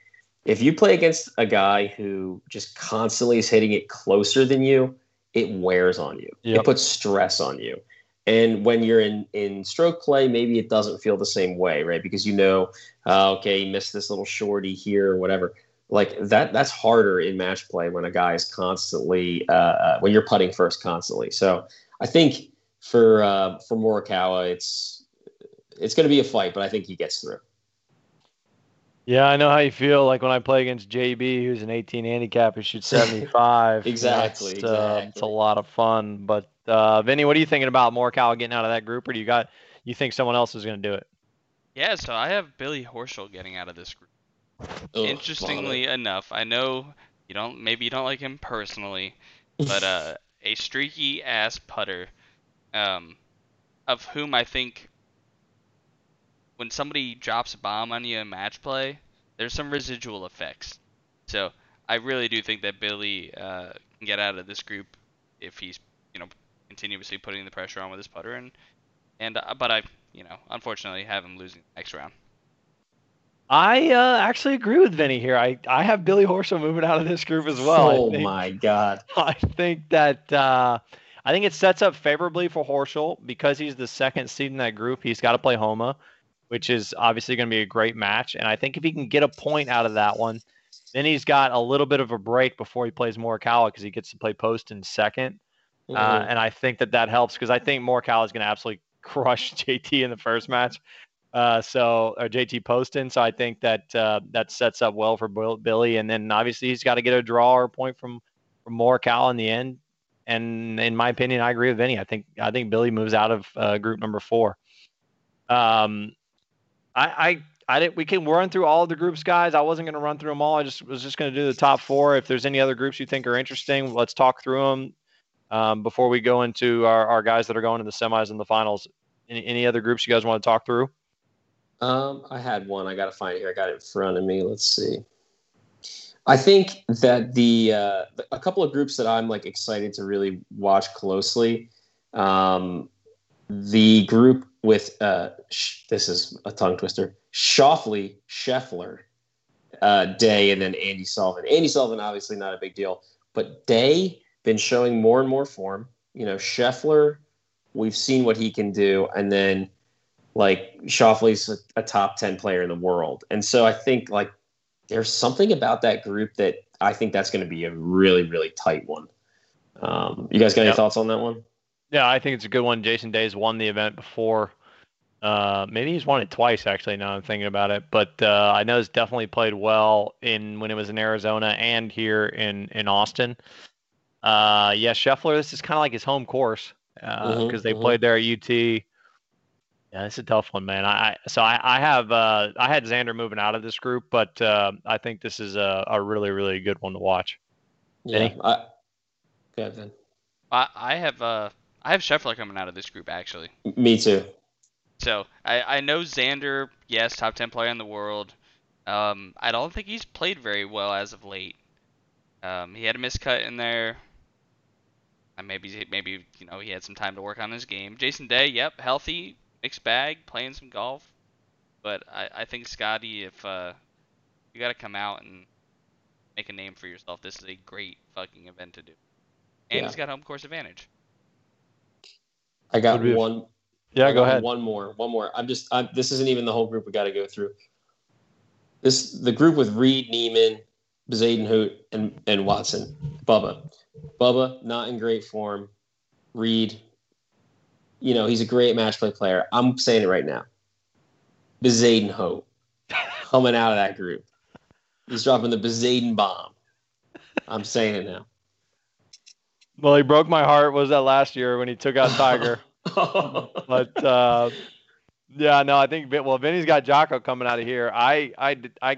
S2: if you play against a guy who just constantly is hitting it closer than you it wears on you.
S1: Yep.
S2: It puts stress on you. And when you're in in stroke play, maybe it doesn't feel the same way, right? Because you know, uh, okay, you missed this little shorty here or whatever. Like that, that's harder in match play when a guy is constantly uh, uh, when you're putting first constantly. So I think for uh, for Morikawa, it's it's going to be a fight, but I think he gets through.
S1: Yeah, I know how you feel. Like when I play against JB, who's an 18 handicap, who shoots <laughs> 75.
S2: Exactly,
S1: That's, uh, it's a lot of fun. But uh, Vinny, what are you thinking about Morikawa getting out of that group, or do you got you think someone else is going to do it?
S3: Yeah, so I have Billy Horschel getting out of this group.
S2: Ugh,
S3: Interestingly enough, I know you don't maybe you don't like him personally, but uh, <laughs> a streaky ass putter, um, of whom I think when somebody drops a bomb on you in match play, there's some residual effects. So I really do think that Billy uh, can get out of this group if he's you know continuously putting the pressure on with his putter and and uh, but I you know unfortunately have him losing the next round.
S1: I uh, actually agree with Vinny here. I, I have Billy Horschel moving out of this group as well.
S2: Oh
S1: think,
S2: my god! <laughs>
S1: I think that uh, I think it sets up favorably for Horschel because he's the second seed in that group. He's got to play Homa, which is obviously going to be a great match. And I think if he can get a point out of that one, then he's got a little bit of a break before he plays Morikawa because he gets to play Poston 2nd Uh, and I think that that helps because I think Morikawa is going to absolutely <laughs> crush <laughs> JT in the first match. Uh, so or JT Poston. So I think that uh, that sets up well for Billy. And then obviously he's got to get a draw or a point from from Morikawa in the end. And in my opinion, I agree with Vinny. I think I think Billy moves out of uh, group number four. Um, I I I didn't. We can run through all of the groups, guys. I wasn't going to run through them all. I just was just going to do the top four. If there's any other groups you think are interesting, let's talk through them um, before we go into our, our guys that are going to the semis and the finals. Any, any other groups you guys want to talk through?
S2: Um, I had one. I got to find it here. I got it in front of me. Let's see. I think that the uh, a couple of groups that I'm like excited to really watch closely. Um, the group with uh, sh- this is a tongue twister. Schauffele, Scheffler, uh, Day, and then Andy Sullivan. Andy Sullivan, obviously not a big deal, but Day been showing more and more form. You know, Scheffler, we've seen what he can do, and then like Schauffele's a, a top 10 player in the world. And so I think like there's something about that group that I think that's going to be a really, really tight one. Um, you guys got any thoughts on that one?
S1: Yeah, I think it's a good one. Jason Day's won the event before. Uh, maybe he's won it twice actually. Now I'm thinking about it, but uh, I know he's definitely played well in when it was in Arizona and here in in Austin. Uh, yeah, Scheffler. This is kind of like his home course because uh, mm-hmm, they mm-hmm. played there at UT. Yeah, it's a tough one, man. I so I, I have uh, I had Xander moving out of this group, but uh, I think this is a, a really really good one to watch.
S2: Yeah, I, go ahead,
S3: I I have uh I have Scheffler coming out of this group actually.
S2: Me too.
S3: So I I know Xander, yes, top ten player in the world. Um, I don't think he's played very well as of late. Um, he had a miscut in there. And maybe maybe you know he had some time to work on his game. Jason Day, yep, healthy, mixed bag, playing some golf. But I, I think Scotty, if uh, you got to come out and make a name for yourself, this is a great fucking event to do. And yeah. he's got home course advantage.
S2: I got one.
S1: Yeah, go ahead.
S2: One more, one more. I'm just. I'm, this isn't even the whole group we got to go through. This the group with Reed, Niemann, Bezuidenhout, and and Watson. Bubba, Bubba, not in great form. Reed, you know, he's a great match play player. I'm saying it right now. Bezuidenhout coming out of that group. He's dropping the Bezaden bomb. I'm saying it now.
S1: Well, he broke my heart. Was that last year when he took out <laughs> Tiger? but uh, yeah, no, I think well, Vinny's got Jocko coming out of here. I I I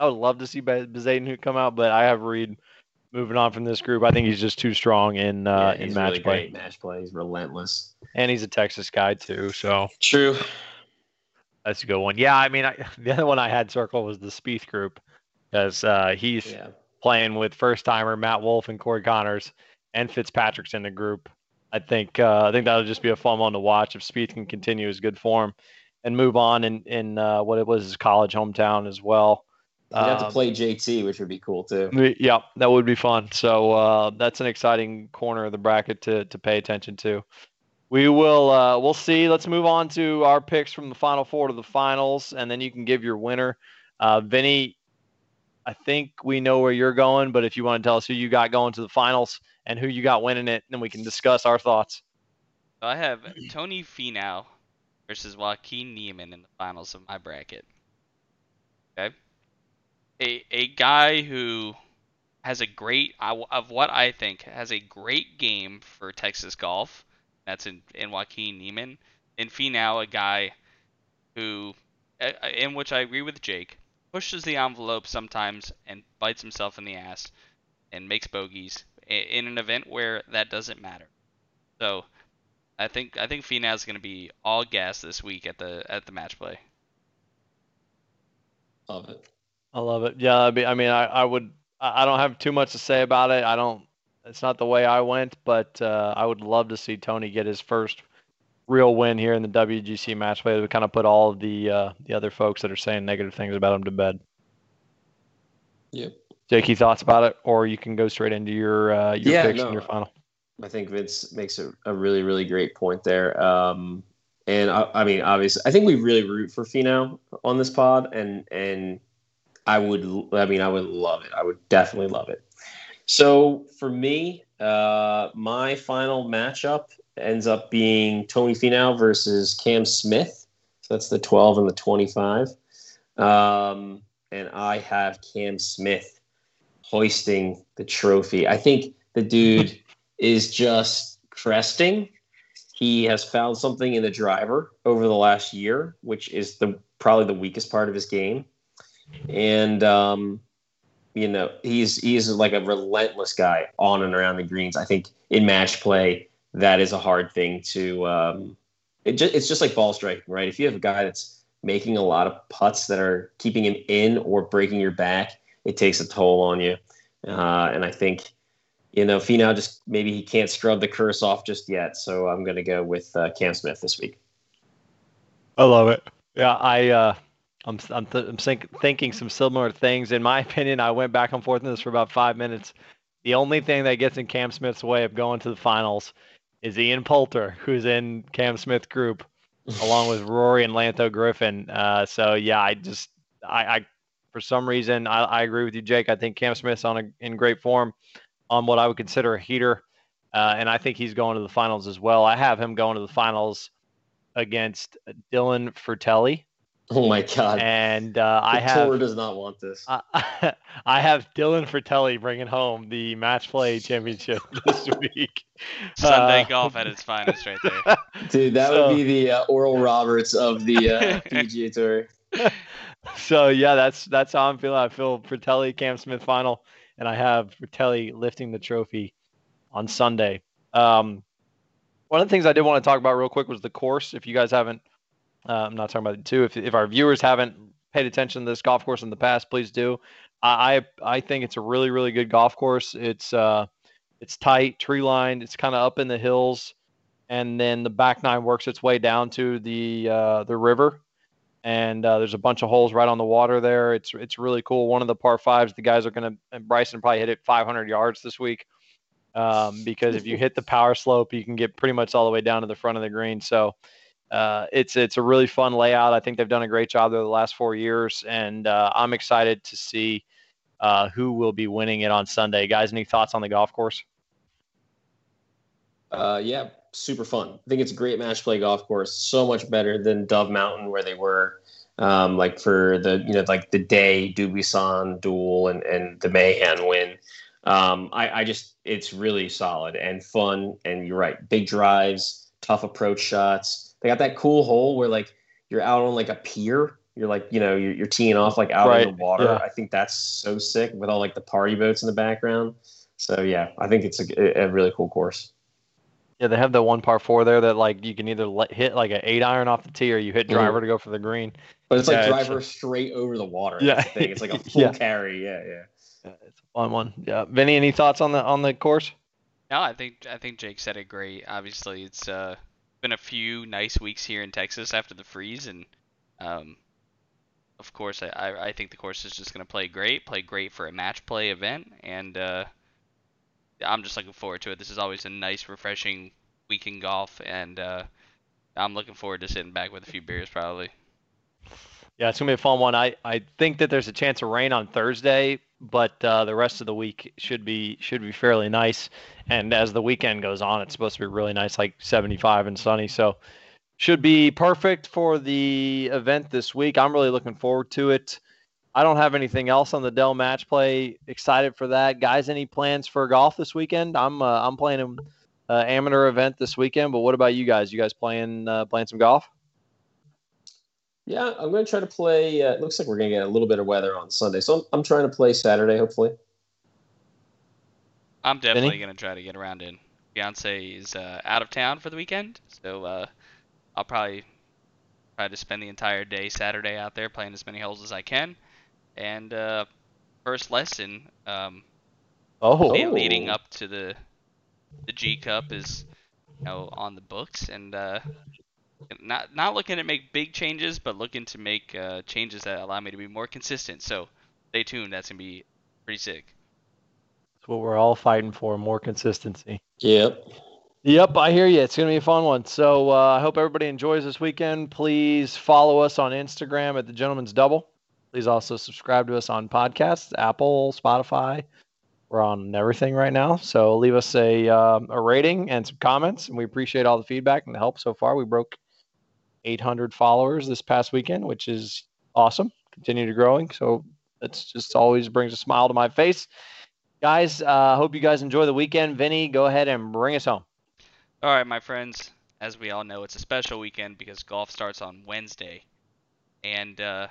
S1: I would love to see Bezaden come out, but I have Reed moving on from this group. I think he's just too strong in uh, yeah, in match
S2: really
S1: play.
S2: match play. He's relentless,
S1: and he's a Texas guy too. So
S2: true.
S1: That's a good one. Yeah, I mean, I, <laughs> the other one I had circle was the Spieth group, because uh, he's yeah. playing with first timer Matt Wolff and Corey Conners and Fitzpatrick's in the group. I think uh, I think that'll just be a fun one to watch if Spieth can continue his good form and move on in in uh, what it was his college hometown as well.
S2: You have to um, play JT, which would be cool too.
S1: Yeah, that would be fun. So uh, that's an exciting corner of the bracket to to pay attention to. We will uh, we'll see. Let's move on to our picks from the final four to the finals, and then you can give your winner. Uh, Vinny, I think we know where you're going, but if you want to tell us who you got going to the finals and who you got winning it, then we can discuss our thoughts.
S3: I have Tony Finau versus Joaquin Niemann in the finals of my bracket. Okay a a guy who has a great of what I think has a great game for Texas golf. That's in in Joaquin Niemann. In Finau, a guy who, uh, uh, in which I agree with Jake, pushes the envelope sometimes and bites himself in the ass and makes bogeys in an event where that doesn't matter. So, I think I think Finau is going to be all gas this week at the at the match play.
S2: Love it.
S1: I love it. Yeah, I mean, I, mean, I, I would. I don't have too much to say about it. I don't. It's not the way I went, but uh, I would love to see Tony get his first real win here in the WGC match play to kind of put all of the uh, the other folks that are saying negative things about him to bed.
S2: Yep.
S1: Jakey, thoughts about it, or you can go straight into your uh, your yeah, picks no, and your final.
S2: I think Vince makes a, a really really great point there. Um, and I, I mean, obviously, I think we really root for Finau on this pod, and and I would, I mean, I would love it. I would definitely love it. So for me, uh, my final matchup ends up being Tony Finau versus Cam Smith. So that's the 12 and the 25. Um, and I have Cam Smith hoisting the trophy. I think the dude <laughs> is just cresting. He has found something in the driver over the last year, which is the probably the weakest part of his game. And um, you know, he's he's like a relentless guy on and around the greens. I think in match play, that is a hard thing to. Um, it just, it's just like ball striking, right? If you have a guy that's making a lot of putts that are keeping him in or breaking your back, it takes a toll on you. Uh, and I think, you know, Finau just maybe he can't scrub the curse off just yet. So I'm going to go with uh, Cam Smith this week.
S1: I love it. Yeah, I uh, I'm I'm, th- I'm think, thinking some similar things. In my <laughs> opinion, I went back and forth in this for about five minutes. The only thing that gets in Cam Smith's way of going to the finals is Ian Poulter, who's in Cam Smith group, along with Rory and Lanto Griffin. Uh, so yeah, I just I, I for some reason I, I, agree with you, Jake. I think Cam Smith's on a, in great form on what I would consider a heater, uh, and I think he's going to the finals as well. I have him going to the finals against Dylan Frittelli. <laughs>
S2: Oh my God!
S1: And uh, I have
S2: tour does not want this.
S1: I, <laughs> I have Dylan Frittelli bringing home the match play championship <laughs> this week.
S3: Sunday uh, golf at its finest, right there.
S2: Dude, that so, would be the uh, Oral Roberts of the uh, PGA Tour.
S1: So yeah, that's that's how I'm feeling. I feel Frittelli Cam Smith final, and I have Frittelli lifting the trophy on Sunday. Um, one of the things I did want to talk about real quick was the course. If you guys haven't uh, I'm not talking about it too. If, if our viewers haven't paid attention to this golf course in the past, please do. I I think it's a really really good golf course. It's uh it's tight, tree lined. It's kind of up in the hills, and then the back nine works its way down to the uh, the river, and uh, there's a bunch of holes right on the water there. It's it's really cool. One of the par fives, the guys are gonna and Bryson probably hit it 500 yards this week, um, because if you hit the power slope, you can get pretty much all the way down to the front of the green. So uh, it's it's a really fun layout. I think they've done a great job there the last four years, and uh, I'm excited to see uh, who will be winning it on Sunday. Guys, any thoughts on the golf course?
S2: Uh, yeah, super fun. I think it's a great match play golf course. So much better than Dove Mountain, where they were um, like for the you know like the day Dubuisson duel and and the Mahan win. Um, I, I just it's really solid and fun. And you're right, big drives, tough approach shots they got that cool hole where like you're out on like a pier. You're like, you know, you're, you're teeing off like out right. in the water. Yeah. I think that's so sick with all like the party boats in the background. So yeah, I think it's a, a really cool course.
S1: Yeah, they have the one par four there that like you can either let, hit like an eight iron off the tee or you hit mm-hmm. driver mm to go for the green.
S2: But it's yeah, like driver it's, straight over the water. Yeah, it's like a <laughs> full yeah. carry. Yeah, yeah,
S1: yeah. It's a fun one. Yeah, Vinny, any thoughts on the on the course?
S3: No, I think I think Jake said it great. Obviously, it's uh been a few nice weeks here in Texas after the freeze, and um, of course, I, I think the course is just going to play great, play great for a match play event, and uh, I'm just looking forward to it. This is always a nice, refreshing week in golf, and uh, I'm looking forward to sitting back with a few beers probably.
S1: Yeah, it's gonna be a fun one. I, I think that there's a chance of rain on Thursday, but uh, the rest of the week should be should be fairly nice. And as the weekend goes on, it's supposed to be really nice, like 75 and sunny. So should be perfect for the event this week. I'm really looking forward to it. I don't have anything else on the Dell match play. Excited for that, guys. Any plans for golf this weekend? I'm uh, I'm playing an uh, amateur event this weekend. But what about you guys? You guys playing uh, playing some golf?
S2: Yeah, I'm going to try to play. Uh, it looks like we're going to get a little bit of weather on Sunday, so I'm, I'm trying to play Saturday, hopefully.
S3: I'm definitely going to try to get around in. Fiance is uh, out of town for the weekend, so uh, I'll probably try to spend the entire day Saturday out there playing as many holes as I can. And uh, first lesson, um,
S1: oh,
S3: leading up to the the G Cup is you know on the books, and uh, not not looking to make big changes, but looking to make uh, changes that allow me to be more consistent. So stay tuned. That's gonna be pretty sick.
S1: That's what we're all fighting for: more consistency.
S2: Yep.
S1: Yep, I hear you. It's going to be a fun one. So uh, I hope everybody enjoys this weekend. Please follow us on Instagram at the Gentleman's Double. Please also subscribe to us on podcasts, Apple, Spotify. We're on everything right now. So leave us a uh, a rating and some comments, and we appreciate all the feedback and the help so far. We broke 800 followers this past weekend, which is awesome. Continue to growing. So that's just always brings a smile to my face. Guys, uh, hope you guys enjoy the weekend. Vinny, go ahead and bring us home.
S3: All right, my friends. As we all know, it's a special weekend because golf starts on Wednesday, and uh,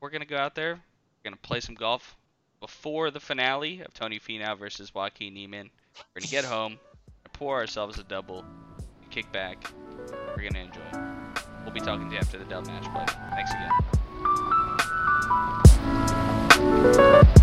S3: we're gonna go out there. We're gonna play some golf before the finale of Tony Finau versus Joaquin Niemann. We're gonna get home, and pour ourselves a double, kick back. We're gonna enjoy. We'll be talking to you after the dub match play. Thanks again.